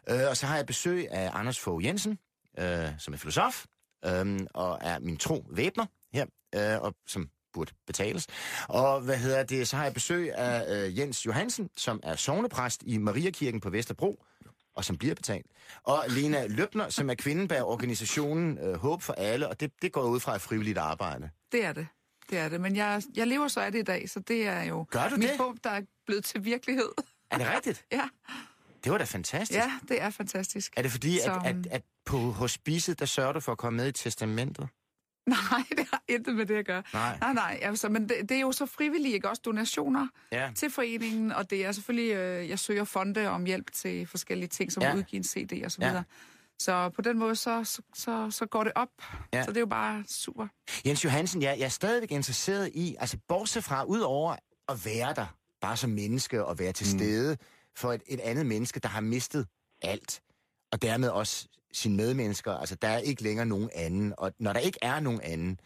Øh, og så har jeg besøg af Anders Fogh Jensen, øh, som er filosof, øh, og er min tro væbner her, øh, og som burde betales. Og hvad hedder det, så har jeg besøg af øh, Jens Johansen, som er sovnepræst i Mariakirken på Vesterbro, og som bliver betalt. Og Lena Løbner, som er kvinden bag organisationen øh, Håb for Alle, og det, det går ud fra et frivilligt arbejde. Det er det. Det er det. Men jeg, jeg lever så af det i dag, så det er jo Gør du mit det? håb, der er blevet til virkelighed. Er det rigtigt? <laughs> ja. Det var da fantastisk. ja, det er fantastisk. Er det fordi, Så, at, at, at på hospicet, der sørger du for at komme med i testamentet? <laughs> Nej, det har intet med det at gøre. Nej. Nej, nej. Altså, men det, det er jo så frivilligt, ikke? Også donationer Ja. til foreningen, og det er selvfølgelig, øh, jeg søger fonde om hjælp til forskellige ting, som Ja. ja. udgive en CD og så Ja. videre. Så på den måde, så, så, så, så går det op. Ja. Ja. Så det er jo bare super. Jens Johansen, jeg, jeg er stadigvæk interesseret i, altså bortset fra, ud over at være der, bare som menneske og være til Mm. stede for et, et andet menneske, der har mistet alt, og dermed også sine medmennesker, altså der er ikke længere nogen anden, og når der ikke er nogen anden,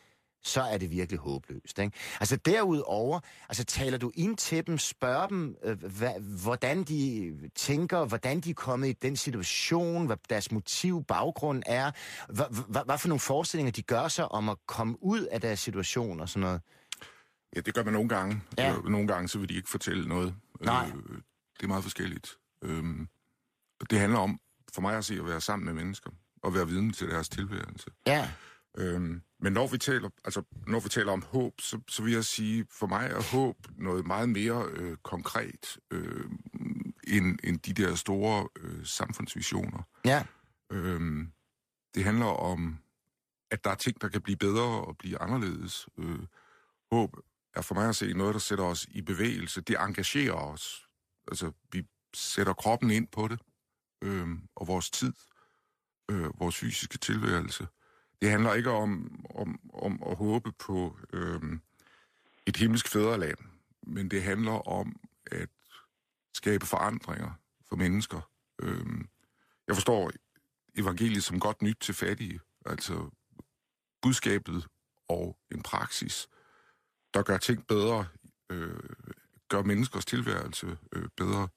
så er det virkelig håbløst. Ikke? Altså derudover, altså taler du ind til dem, spørger dem, øh, hvad, hvordan de tænker, hvordan de er kommet i den situation, hvad deres motiv, baggrund er, hvad, hvad, hvad for nogle forestillinger de gør sig om at komme ud af deres situation og sådan noget. Ja, det gør man nogle gange. Ja. Ja. Nogle gange, så vil de ikke fortælle noget. Nej. Øh, det er meget forskelligt. Øhm, det handler om, for mig at se, at være sammen med mennesker, og være vidne til deres tilværelse. Ja, Øhm, men når vi taler, altså, når vi taler om håb, så, så vil jeg sige, for mig er håb noget meget mere øh, konkret øh, end, end de der store øh, samfundsvisioner. Ja. Øhm, det handler om, at der er ting, der kan blive bedre og blive anderledes. Øh, håb er for mig at se noget, der sætter os i bevægelse. Det engagerer os. Altså, vi sætter kroppen ind på det, øh, og vores tid, øh, vores fysiske tilværelse. Det handler ikke om, om, om at håbe på øh, et himmelsk fædreland, men det handler om at skabe forandringer for mennesker. Øh, jeg forstår evangeliet som godt nyt til fattige, altså budskabet og en praksis, der gør ting bedre, øh, gør menneskers tilværelse øh, bedre.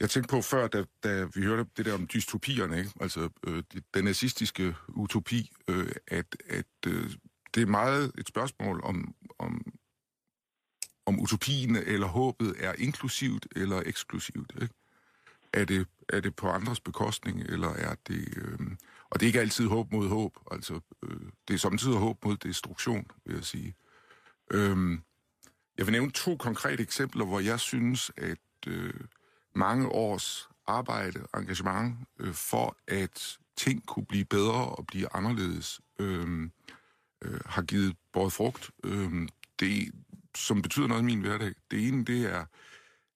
Jeg tænkte på før, da, da vi hørte det der om dystopierne, ikke? altså øh, den nazistiske utopi, øh, at, at øh, det er meget et spørgsmål om, om, om utopien eller håbet er inklusivt eller eksklusivt. Ikke? Er, det, er det på andres bekostning, eller er det... Øh, og det er ikke altid håb mod håb, altså øh, det er samtidig håb mod destruktion, vil jeg sige. Øh, jeg vil nævne to konkrete eksempler, hvor jeg synes, at... Øh, mange års arbejde og engagement øh, for, at ting kunne blive bedre og blive anderledes, øh, øh, har givet både frugt. Øh, det, som betyder noget i min hverdag. Det ene, det er,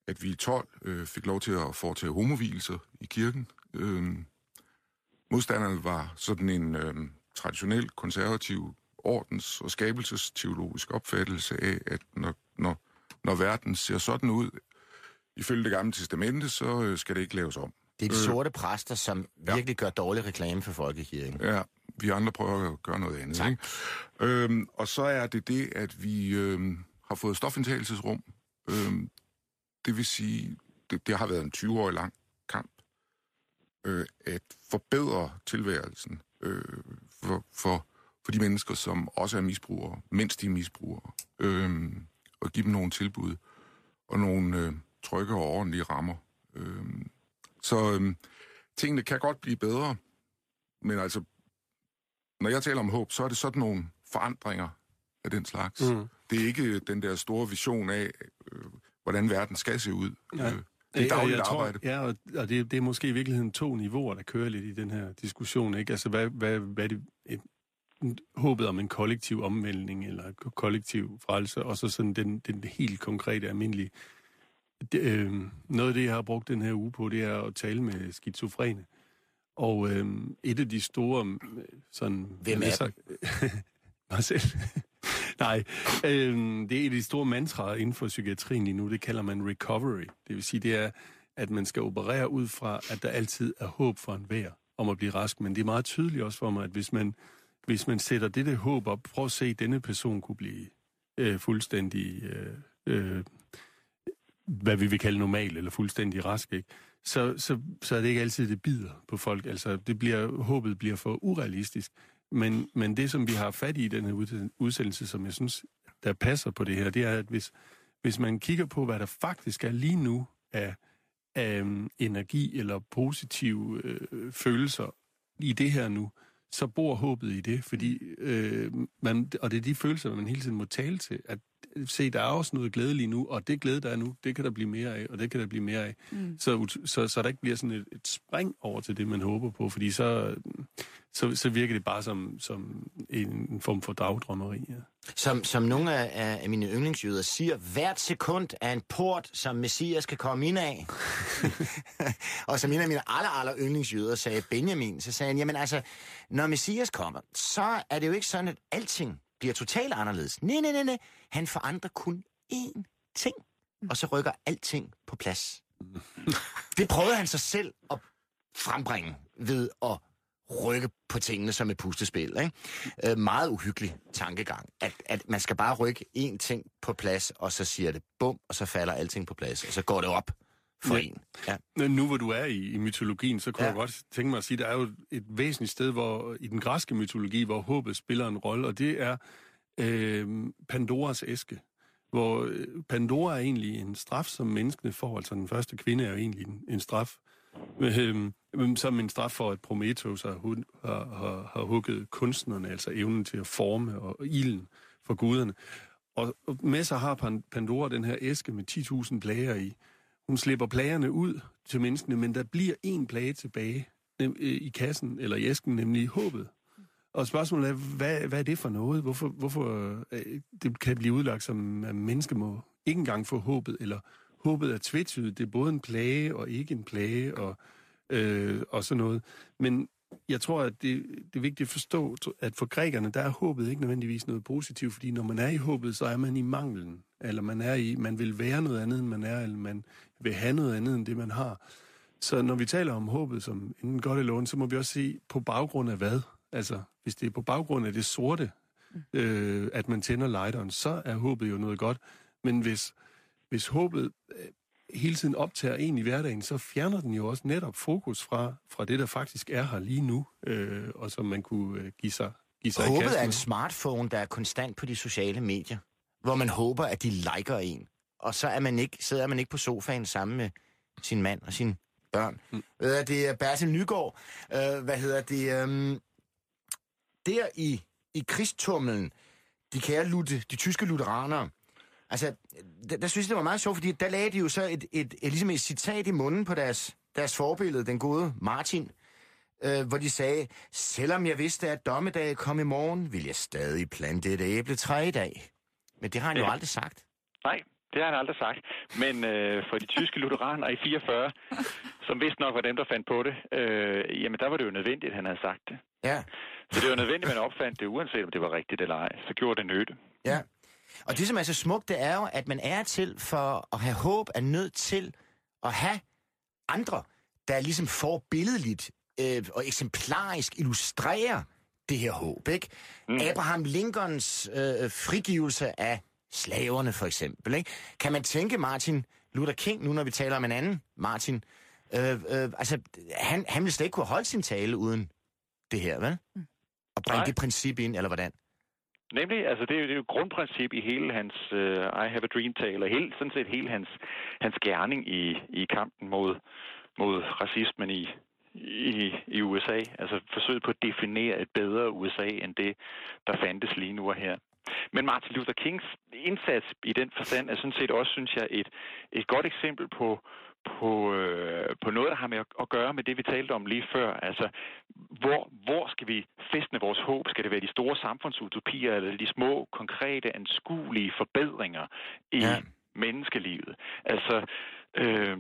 at vi i 12 øh, fik lov til at foretage homovilser i kirken. Øh, modstanderne var sådan en øh, traditionel konservativ ordens- og skabelsesteologisk opfattelse af, at når, når, når verden ser sådan ud, ifølge det gamle testamente, så øh, skal det ikke laves om. Det er de sorte præster, som virkelig gør dårlig reklame for folkekirken. Ja, vi andre prøver at gøre noget andet. Tak. Ikke? Øhm, og så er det det, at vi øhm, har fået stofindtagelsesrum. Øhm, det vil sige, det, det har været en 20-årig lang kamp, øh, at forbedre tilværelsen øh, for, for, for de mennesker, som også er misbrugere, mens de er misbrugere, øh, og give dem nogle tilbud og nogle øh, trygge og ordentlige rammer. Øh, så øh, tingene kan godt blive bedre, men altså, når jeg taler om håb, så er det sådan nogle forandringer af den slags. Mm. Det er ikke den der store vision af, øh, hvordan verden skal se ud. Ja. Øh, det er dagligt jeg tror, arbejde. Ja, og, og det, det er måske i virkeligheden to niveauer, der kører lidt i den her diskussion. Ikke? Altså, hvad, hvad, hvad er det, et, håbet om en kollektiv omvæltning eller kollektiv frelse, og så sådan den, den helt konkrete, almindelige. Det, øh, noget af det, jeg har brugt den her uge på, det er at tale med skizofrene. Og øh, et af de store... øh, Sådan, Hvem er sagt, <laughs> mig selv. <laughs> Nej, øh, det er et af de store mantraer inden for psykiatrien lige nu, det kalder man recovery. Det vil sige, det er, at man skal operere ud fra, at der altid er håb for en vær om at blive rask. Men det er meget tydeligt også for mig, at hvis man, hvis man sætter dette håb op, prøv at se, at denne person kunne blive øh, fuldstændig, øh, øh, hvad vi vil kalde normal, eller fuldstændig rask, ikke? Så, så, så er det ikke altid, det bider på folk. Altså, det bliver, håbet bliver for urealistisk. Men, men det, som vi har fat i i den her udsendelse, som jeg synes, der passer på det her, det er, at hvis, hvis man kigger på, hvad der faktisk er lige nu af, af energi eller positive øh, følelser i det her nu, så bor håbet i det, fordi øh, man, og det er de følelser, man hele tiden må tale til, at se, der er også noget glæde lige nu, og det glæde, der er nu, det kan der blive mere af, og det kan der blive mere af. Mm. Så, så, så der ikke bliver sådan et, et spring over til det, man håber på, fordi så, så, så virker det bare som, som en form for dagdrømmeri. Ja. Som, som nogle af, af mine yndlingsjøder siger, hvert sekund er en port, som Messias skal komme ind af. <laughs> og som en af mine aller, aller yndlingsjøder sagde, Benjamin, så sagde han, jamen altså, når Messias kommer, så er det jo ikke sådan, at alting bliver totalt anderledes. Nej, nej, nej, nej. Han forandrer kun én ting, og så rykker alting på plads. <laughs> Det prøvede han sig selv at frembringe ved at rykke på tingene som et pustespil. Ikke? Øh, meget uhyggelig tankegang. At, at man skal bare rykke én ting på plads, og så siger det bum, og så falder alting på plads, og så går det op for Ja. en. Ja. Men nu hvor du er i, i mytologien, så kunne Ja. jeg godt tænke mig at sige, at der er jo et væsentligt sted hvor, i den græske mytologi, hvor håbet spiller en rolle, og det er øh, Pandoras æske. Hvor øh, Pandora er egentlig en straf, som menneskene får. Altså den første kvinde er jo egentlig en, en straf. Øh, Øhm, Som en straf for, at Prometheus har, har, har, har hugget kunstnerne, altså evnen til at forme og, og ilden for guderne. Og, og med sig har Pan- Pandora den her æske med 10.000 plager i. Hun slipper plagerne ud til menneskene, men der bliver en plage tilbage nem, øh, i kassen, eller i æsken, nemlig håbet. Og spørgsmålet er, hvad, hvad er det for noget? Hvorfor, hvorfor øh, det kan blive udlagt som, at mennesker må ikke engang få håbet, eller håbet er tvetydigt. Det er både en plage og ikke en plage, og, øh, og sådan noget. Men jeg tror, at det, det er vigtigt at forstå, at for grækerne, der er håbet ikke nødvendigvis noget positivt, fordi når man er i håbet, så er man i manglen, eller man er i, man vil være noget andet, end man er, eller man vil have noget andet, end det man har. Så når vi taler om håbet som enten godt eller ondt, så må vi også se på baggrund af hvad. Altså, hvis det er på baggrund af det sorte, øh, at man tænder lighteren, så er håbet jo noget godt. Men hvis, hvis håbet øh, hele tiden optager en i hverdagen, så fjerner den jo også netop fokus fra, fra det, der faktisk er her lige nu, øh, og som man kunne øh, give sig, give sig Håbet er en smartphone, der er konstant på de sociale medier, hvor man håber, at de liker en. Og så er man ikke, sidder man ikke på sofaen sammen med sin mand og sine børn. Mm. Det er Bertil Nygaard. Øh, hvad hedder det? Um, der i, i krigstumlen, de kære lutte, de tyske lutheranere, altså, der, der synes jeg, det var meget sjovt, fordi der lagde de jo så et, et, et, ligesom et citat i munden på deres, deres forbillede, den gode Martin, øh, hvor de sagde, selvom jeg vidste, at dommedag kom i morgen, vil jeg stadig plante et æbletræ i dag. Men det har han jo Ja. aldrig sagt. Nej, det har han aldrig sagt. Men øh, for de tyske lutheraner i 44, som vist nok var dem, der fandt på det, øh, jamen der var det jo nødvendigt, at han havde sagt det. Ja, Så det var nødvendigt, at man opfandt det, uanset om det var rigtigt eller ej. Så gjorde det nytte. ja. Og det, som er så smukt, det er jo, at man er til for at have håb, er nødt til at have andre, der ligesom får billedligt øh, og eksemplarisk illustrerer det her håb, ikke? Mm. Abraham Lincolns øh, frigivelse af slaverne, for eksempel, ikke? Kan man tænke Martin Luther King, nu når vi taler om en anden Martin, øh, øh, altså, han, han ville slet ikke kunne holde sin tale uden det her, vel? Og bringe Nej. det princip ind, eller hvordan? Nemlig, altså det er jo, det er jo et grundprincip i hele hans uh, I Have a Dream-tale, og hele, sådan set hele hans, hans gerning i, i kampen mod, mod racismen i, i, i USA. Altså forsøget på at definere et bedre USA end det, der fandtes lige nu og her. Men Martin Luther Kings indsats i den forstand er sådan set også, synes jeg, et, et godt eksempel på, på, øh, på noget, der har med at, at gøre med det, vi talte om lige før. Altså, hvor, hvor skal vi festne vores håb? Skal det være de store samfundsutopier, eller de små, konkrete, anskuelige forbedringer i Ja. menneskelivet? Altså, øh,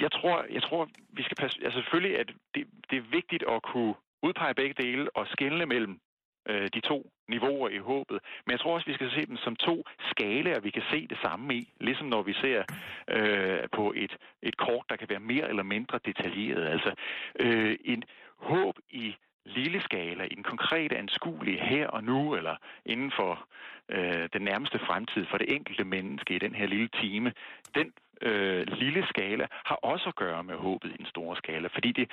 jeg tror, jeg tror, vi skal passe... Altså, selvfølgelig det, det, det er vigtigt at kunne udpege begge dele og skelne mellem øh, de to niveauer i håbet. Men jeg tror også, vi skal se dem som to skalaer, vi kan se det samme i. Ligesom når vi ser øh, på et, et kort, der kan være mere eller mindre detaljeret. Altså øh, en håb i lille skala, i den konkrete anskuelige her og nu, eller inden for øh, den nærmeste fremtid for det enkelte menneske i den her lille time, den øh, lille skala har også at gøre med håbet i den store skala. Fordi det,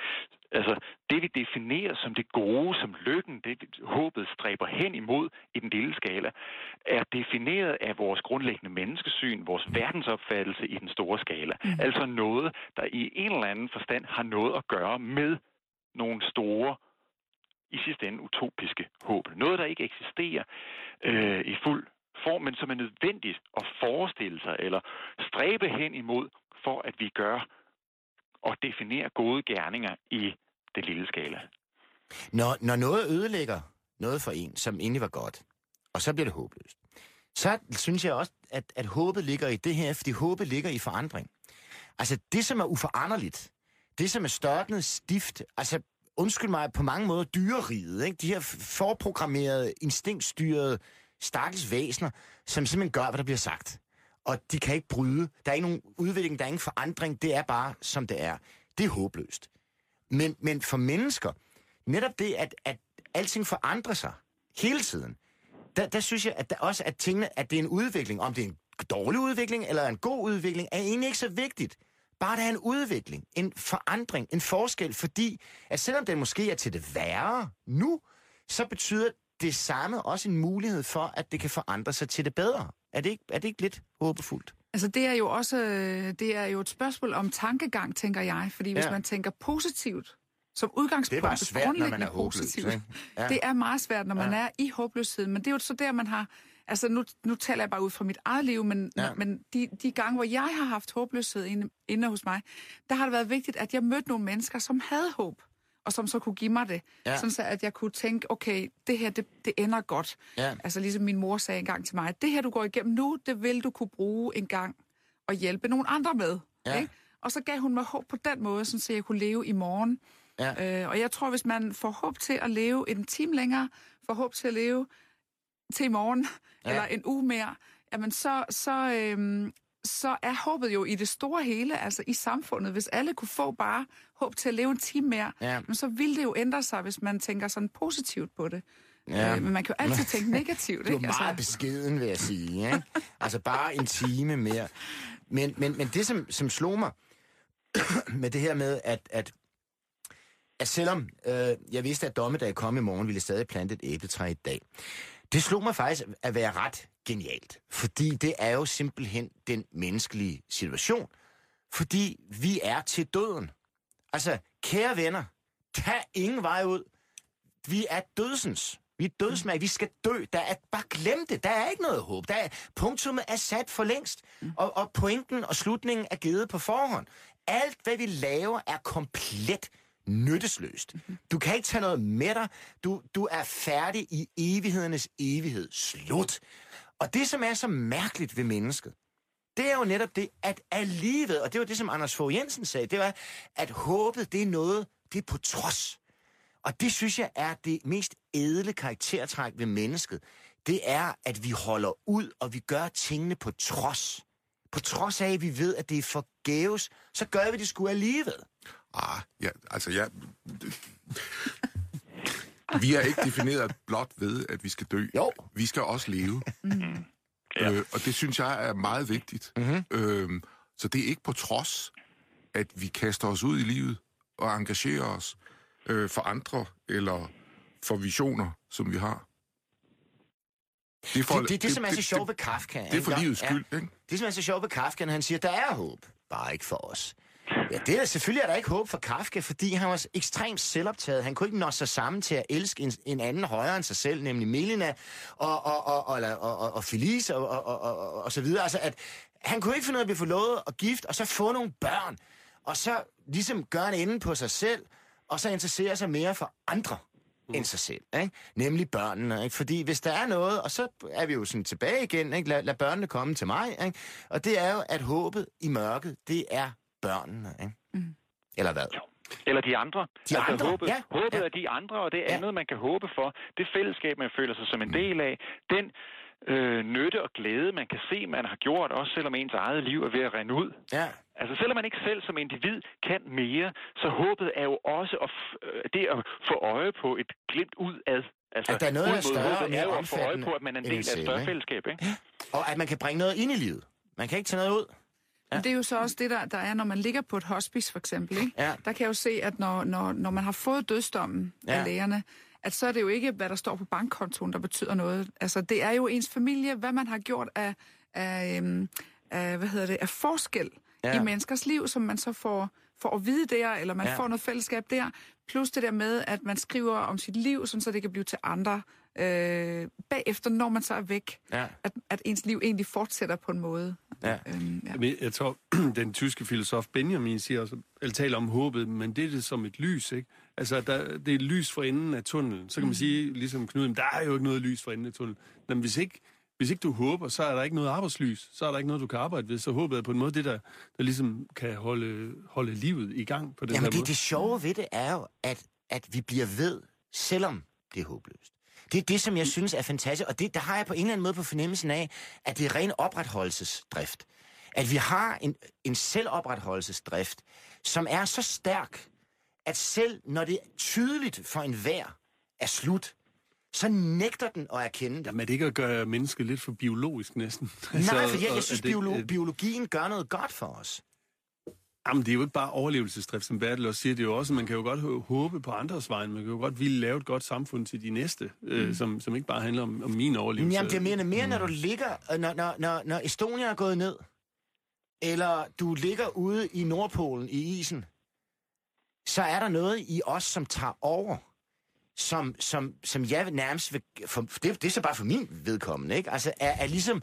altså, det vi definerer som det gode, som lykken, det håbet stræber hen imod i den lille skala, er defineret af vores grundlæggende menneskesyn, vores verdensopfattelse i den store skala. Mm. Altså noget, der i en eller anden forstand har noget at gøre med nogle store i sidste ende utopiske håb. Noget, der ikke eksisterer øh, i fuld form, men som er nødvendigt at forestille sig eller stræbe hen imod, for at vi gør og definerer gode gerninger i det lille skala. Når, når noget ødelægger noget for en, som egentlig var godt, og så bliver det håbløst, så synes jeg også, at, at håbet ligger i det her, fordi håbet ligger i forandring. Altså det, som er uforanderligt, det, som er størknet stift, altså undskyld mig, på mange måder dyreriget, ikke? de her forprogrammerede, instinktstyrede, stakkels væsener, som simpelthen gør, hvad der bliver sagt. Og de kan ikke bryde. Der er ikke nogen udvikling, der er ingen forandring, det er bare, som det er. Det er håbløst. Men, men for mennesker, netop det, at, at alting forandrer sig hele tiden, der, der synes jeg at der også, at tingene, at det er en udvikling. Om det er en dårlig udvikling eller en god udvikling, er egentlig ikke så vigtigt. Bare der er en udvikling, en forandring, en forskel, fordi at selvom den måske er til det værre nu, så betyder det samme også en mulighed for, at det kan forandre sig til det bedre. Er det ikke, er det ikke lidt håbefuldt? Altså det er jo også øh, det er jo et spørgsmål om tankegang, tænker jeg. Fordi hvis Ja. man tænker positivt, som udgangspunkt, Det er svært, når man er håbløs, ikke? Ja. Det er meget svært, når man Ja. er i håbløshed. Men det er jo så der, man har... Altså nu, nu taler jeg bare ud fra mit eget liv, men, ja. men de, de gange, hvor jeg har haft håbløshed inde, inde hos mig, der har det været vigtigt, at jeg mødte nogle mennesker, som havde håb, og som så kunne give mig det. Ja. Sådan så, at jeg kunne tænke, okay, det her, det, det ender godt. Ja. Altså ligesom min mor sagde engang til mig, det her, du går igennem nu, det vil du kunne bruge en gang og hjælpe nogle andre med. Ja. Ikke? Og så gav hun mig håb på den måde, sådan, så jeg kunne leve i morgen. Ja. Øh, og jeg tror, hvis man får håb til at leve en time længere, får håb til at leve til i morgen, Ja. eller en uge mere, jamen så, så, øhm, så er håbet jo i det store hele, altså i samfundet. Hvis alle kunne få bare håb til at leve en time mere, Ja. men så ville det jo ændre sig, hvis man tænker sådan positivt på det. Ja. Øh, men man kan jo altid tænke <laughs> negativt, Du er ikke? meget beskeden, vil jeg sige. Ikke? Altså bare en time mere. Men, men, men det, som, som slog mig <clears throat> med det her med, at, at, at selvom øh, jeg vidste, at dommedag kom i morgen, ville jeg stadig plante et æbletræ i dag. Det slog mig faktisk at være ret genialt. Fordi det er jo simpelthen den menneskelige situation. Fordi vi er til døden. Altså, kære venner, tag ingen vej ud. Vi er dødsens. Vi er dødsmag. Vi skal dø. Der er, bare glem det. Der er ikke noget håb. Der er, punktummet er sat for længst. Og, og pointen og slutningen er givet på forhånd. Alt, hvad vi laver, er komplet nyttesløst. Du kan ikke tage noget med dig. Du, du er færdig i evighedernes evighed. Slut. Og det, som er så mærkeligt ved mennesket, det er jo netop det, at alligevel, og det var det, som Anders Fogh Jensen sagde, det var, at håbet, det er noget, det er på trods. Og det synes jeg er det mest ædle karaktertræk ved mennesket. Det er, at vi holder ud, og vi gør tingene på trods. På trods af, at vi ved, at det er forgæves, så gør vi det sgu alligevel. Ah, ja, altså ja... Vi er ikke defineret blot ved, at vi skal dø. Jo. Vi skal også leve. Ja. Øh, og det synes jeg er meget vigtigt. Mhm. Øhm, så det er ikke på trods, at vi kaster os ud i livet og engagerer os øh, for andre eller for visioner, som vi har. Det er, for, Det, det, det, det som er så sjovt ved Kafka. Det er for livets skyld, ikke? Det, som er så sjovt ved Kafka, når han siger, der er håb, bare ikke for os. Ja, det er selvfølgelig er der ikke håb for Kafka, fordi han var ekstremt selvoptaget. Han kunne ikke nå sig sammen til at elske en, en anden højere end sig selv, nemlig Melina og, og, og, og, og, og, og Felice og, og, og, og, og så videre. Altså, at han kunne ikke finde ud af at blive forlovet og gift, og så få nogle børn, og så ligesom gøre en ende på sig selv, og så interessere sig mere for andre end sig selv, ikke? nemlig børnene. Ikke? Fordi hvis der er noget, og så er vi jo sådan tilbage igen, ikke? Lad, lad børnene komme til mig, ikke? og det er jo, at håbet i mørket, det er børnene. Ikke? Mm. Eller hvad? Eller de andre. De altså, andre, Håbet, ja, håbet ja. er de andre, og det Ja. andet, man kan håbe for. Det fællesskab, man føler sig som en del af. Den øh, nytte og glæde, man kan se, man har gjort, også selvom ens eget liv er ved at rende ud. Ja. Altså selvom man ikke selv som individ kan mere, så håbet er jo også at f- øh, det at få øje på et glimt ud ad. Altså, At der er noget, der er større og mere er jo at få øje omfattende på, at man er en del af et større fællesskab, ikke? Og at man kan bringe noget ind i livet. Man kan ikke tage noget ud. Ja. Det er jo så også det, der, der er, når man ligger på et hospice, for eksempel. Ikke? Ja. Der kan jeg jo se, at når, når, når man har fået dødsdommen Ja. af lægerne, at så er det jo ikke, hvad der står på bankkontoen, der betyder noget. Altså, det er jo ens familie, hvad man har gjort af, af, øhm, af hvad hedder det, af forskel Ja. i menneskers liv, som man så får, får at vide der, eller man ja. får noget fællesskab der. Plus det der med, at man skriver om sit liv, sådan, så det kan blive til andre øh, bagefter, når man så er væk. Ja. At, at ens liv egentlig fortsætter på en måde. Ja. Øhm, ja. Men jeg tror, <clears throat> den tyske filosof Benjamin siger også, eller taler om håbet, men det er det som et lys, ikke? Altså, der, det er et lys for enden af tunnelen. Så kan man sige, ligesom Knud, "Men der er jo ikke noget lys for enden af tunnelen. Men hvis ikke, hvis ikke du håber, så er der ikke noget arbejdslys. Så er der ikke noget, du kan arbejde ved. Så håbet er på en måde det, der, der ligesom kan holde, holde livet i gang på den Jamen her det, måde. det sjove ved det er jo, at, at vi bliver ved, selvom det er håbløst. Det er det, som jeg synes er fantastisk, og det, der har jeg på en eller anden måde på fornemmelsen af, at det er ren opretholdelsesdrift. At vi har en, en selvopretholdelsesdrift, som er så stærk, at selv når det er tydeligt for enhver er slut, så nægter den at erkende det. Jamen, er det ikke at gøre mennesket lidt for biologisk næsten? <laughs> Nej, for jeg, jeg synes, det- biolo- øh, biologien gør noget godt for os. Jamen, det er jo ikke bare overlevelsesdrift, som Bertel også siger. Det er jo også, man kan jo godt hå- håbe på andres vejen. Man kan jo godt ville lave et godt samfund til de næste, øh, som, som ikke bare handler om, om min overlevelse. Jamen, det er mere, mere når du ligger, øh, når, når, når, når Estonia er gået ned, eller du ligger ude i Nordpolen i isen, så er der noget i os, som tager over, som, som, som jeg nærmest vil... For, det, det er så bare for min vedkommende, ikke? Altså, er, er ligesom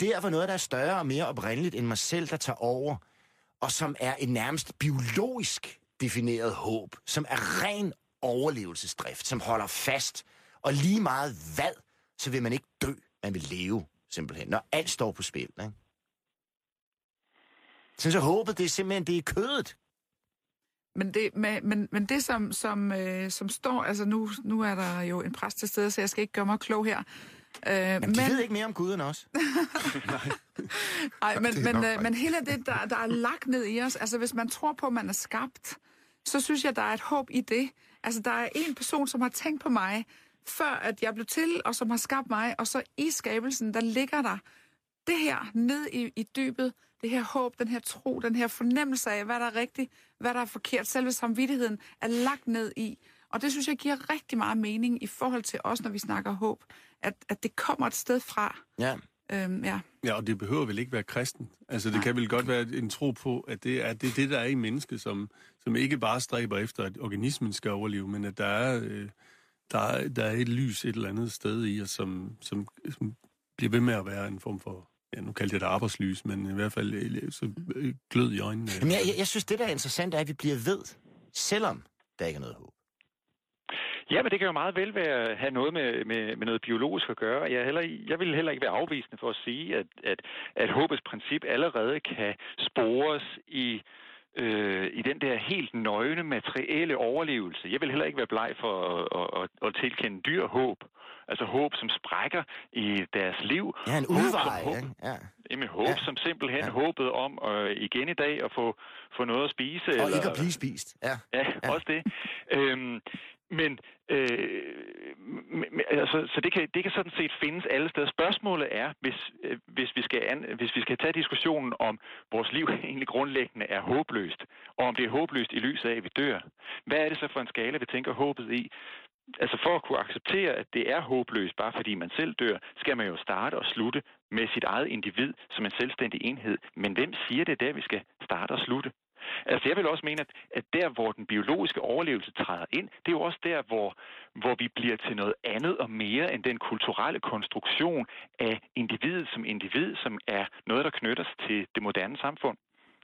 der, hvor noget, der er større og mere oprindeligt end mig selv, der tager over, og som er en nærmest biologisk defineret håb, som er ren overlevelsesdrift, som holder fast, og lige meget hvad, så vil man ikke dø, man vil leve, simpelthen, når alt står på spil, ikke? Så, så håbet, det er simpelthen, det er kødet. Men det, men, men, men det som, som, øh, som står, altså nu, nu er der jo en præst til stede, så jeg skal ikke gøre mig klog her. Øh, men de ved ikke mere om Gud end os. <laughs> Nej, <laughs> men, men, øh, men hele det, der, der er lagt ned i os, altså hvis man tror på, at man er skabt, så synes jeg, der er et håb i det. Altså der er en person, som har tænkt på mig, før at jeg blev til, og som har skabt mig, og så i skabelsen, der ligger der det her ned i, i dybet, det her håb, den her tro, den her fornemmelse af, hvad der er rigtigt, hvad der er forkert. Selve samvittigheden er lagt ned i. Og det synes jeg giver rigtig meget mening i forhold til os, når vi snakker håb, at, at det kommer et sted fra. Ja. Øhm, ja. ja, og det behøver vel ikke være kristen. Altså, det Nej. kan vel godt være en tro på, at det er det, det der er i mennesket, som, som ikke bare stræber efter, at organismen skal overleve, men at der er, øh, der, er, der er et lys et eller andet sted i os, som, som, som bliver ved med at være en form for ja, nu kaldte jeg det arbejdslys, men i hvert fald øh, så øh, glød i øjnene. Men jeg, jeg synes, det der er interessant er, at vi bliver ved, selvom der ikke er noget håb. Ja, men det kan jo meget vel være, have noget med, med, med noget biologisk at gøre. Jeg, heller, jeg vil heller ikke være afvisende for at sige, at, at, at håbets princip allerede kan spores i øh, i den der helt nøgne materielle overlevelse. Jeg vil heller ikke være bleg for at, at, at tilkende dyr håb. Altså håb, som sprækker i deres liv. Ja, en udvej. Håb, som, ja. Jamen håb, ja. som simpelthen ja. håbet om øh, igen i dag at få, få noget at spise. Og eller, ikke at blive spist. Ja, ja, ja. også det. øhm, men øh, altså, så det kan, det kan sådan set findes alle steder. Spørgsmålet er, hvis, øh, hvis, vi skal an, hvis vi skal tage diskussionen om vores liv <laughs> egentlig grundlæggende er håbløst, og om det er håbløst i lyset af, at vi dør. Hvad er det så for en skala, vi tænker håbet i? Altså for at kunne acceptere, at det er håbløst, bare fordi man selv dør, skal man jo starte og slutte med sit eget individ som en selvstændig enhed. Men hvem siger det der, vi skal starte og slutte? Altså jeg vil også mene, at, at der, hvor den biologiske overlevelse træder ind, det er jo også der, hvor, hvor vi bliver til noget andet og mere end den kulturelle konstruktion af individet som individ, som er noget, der knytter sig til det moderne samfund.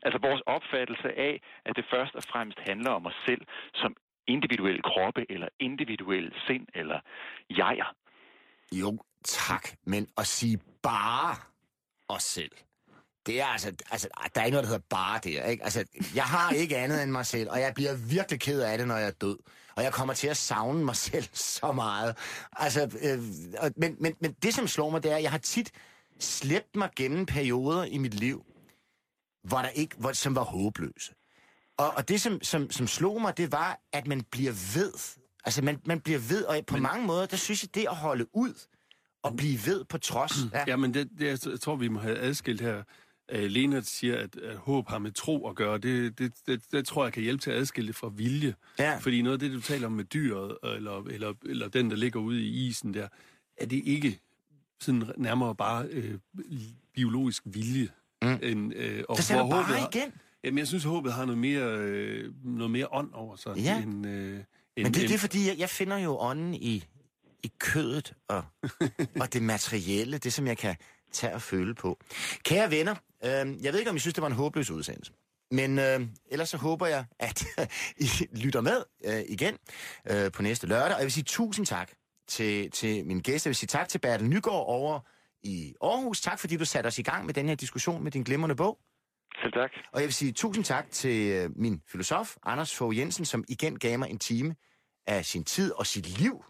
Altså vores opfattelse af, at det først og fremmest handler om os selv som individuelle kroppe, eller individuelle sind, eller jeger. Jo, tak. Men at sige bare os selv, det er altså, altså, der er ikke noget, der hedder bare det. Ikke? Altså, jeg har ikke andet end mig selv, og jeg bliver virkelig ked af det, når jeg er død. Og jeg kommer til at savne mig selv så meget. Altså, øh, men, men, men det, som slår mig, det er, at jeg har tit slæbt mig gennem perioder i mit liv, hvor der ikke, hvor, som var håbløse. Og, og det, som, som, som slog mig, det var, at man bliver ved. Altså, man, man bliver ved, og på men... mange måder, der synes jeg, det at holde ud og blive ved på trods. Ja, ja men det, det, jeg tror, vi må have adskilt her uh, Lena siger, at, at håb har med tro at gøre, det, det, det, det tror jeg kan hjælpe til at adskille det fra vilje. Ja. Fordi noget af det, du taler om med dyret, eller, eller, eller den, der ligger ude i isen der, er det ikke sådan nærmere bare øh, biologisk vilje. Mm. End, øh, og det hvor bare håbet igen. jamen, jeg synes, håbet har noget mere, øh, noget mere ånd over sig. Ja. End, øh, end, Men det, det er fordi, jeg, jeg finder jo ånden i, i kødet og, <laughs> og det materielle, det som jeg kan tage og føle på. Kære venner, øh, jeg ved ikke, om I synes, det var en håbløs udsendelse. Men øh, ellers så håber jeg, at <laughs> I lytter med øh, igen øh, på næste lørdag. Og jeg vil sige tusind tak til, til min gæst. Jeg vil sige tak til Bertel Nygaard over i Aarhus. Tak fordi du satte os i gang med den her diskussion med din glimrende bog. Selv tak. Og jeg vil sige tusind tak til øh, min filosof, Anders Fogh Jensen, som igen gav mig en time af sin tid og sit liv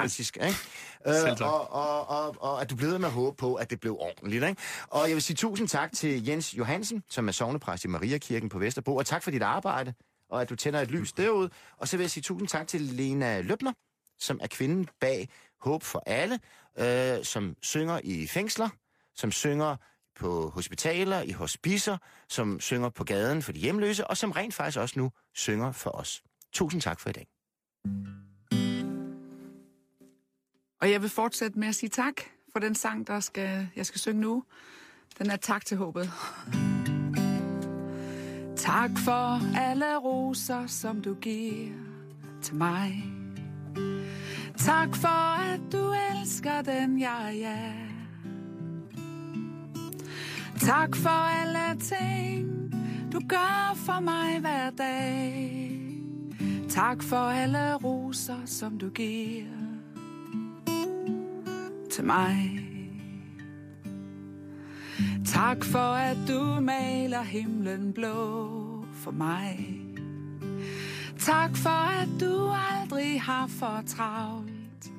faktisk. Ikke? <laughs> Øh, og, og, og, og at du blev med at håbe på, at det blev ordentligt. Ikke? Og jeg vil sige tusind tak til Jens Johansen, som er sovnepræst i Mariakirken på Vesterbro, og tak for dit arbejde, og at du tænder et lys derude. Og så vil jeg sige tusind tak til Lena Løbner, som er kvinden bag Håb for Alle, øh, som synger i fængsler, som synger på hospitaler, i hospicer, som synger på gaden for de hjemløse, og som rent faktisk også nu synger for os. Tusind tak for i dag. Og jeg vil fortsætte med at sige tak for den sang, der skal, jeg skal synge nu. Den er tak til håbet. Tak for alle roser, som du giver til mig. Tak for, at du elsker den, jeg er. Tak for alle ting, du gør for mig hver dag. Tak for alle roser, som du giver til mig. Tak for, at du maler himlen blå for mig. Tak for, at du aldrig har for travlt.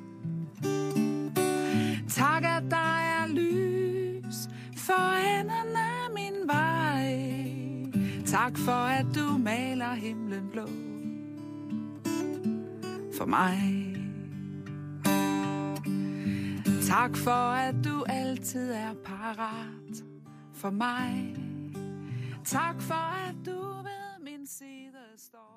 Tak, at der er lys for enden af min vej. Tak for, at du maler himlen blå for mig. Tak for, at du altid er parat for mig. Tak for, at du ved min side står.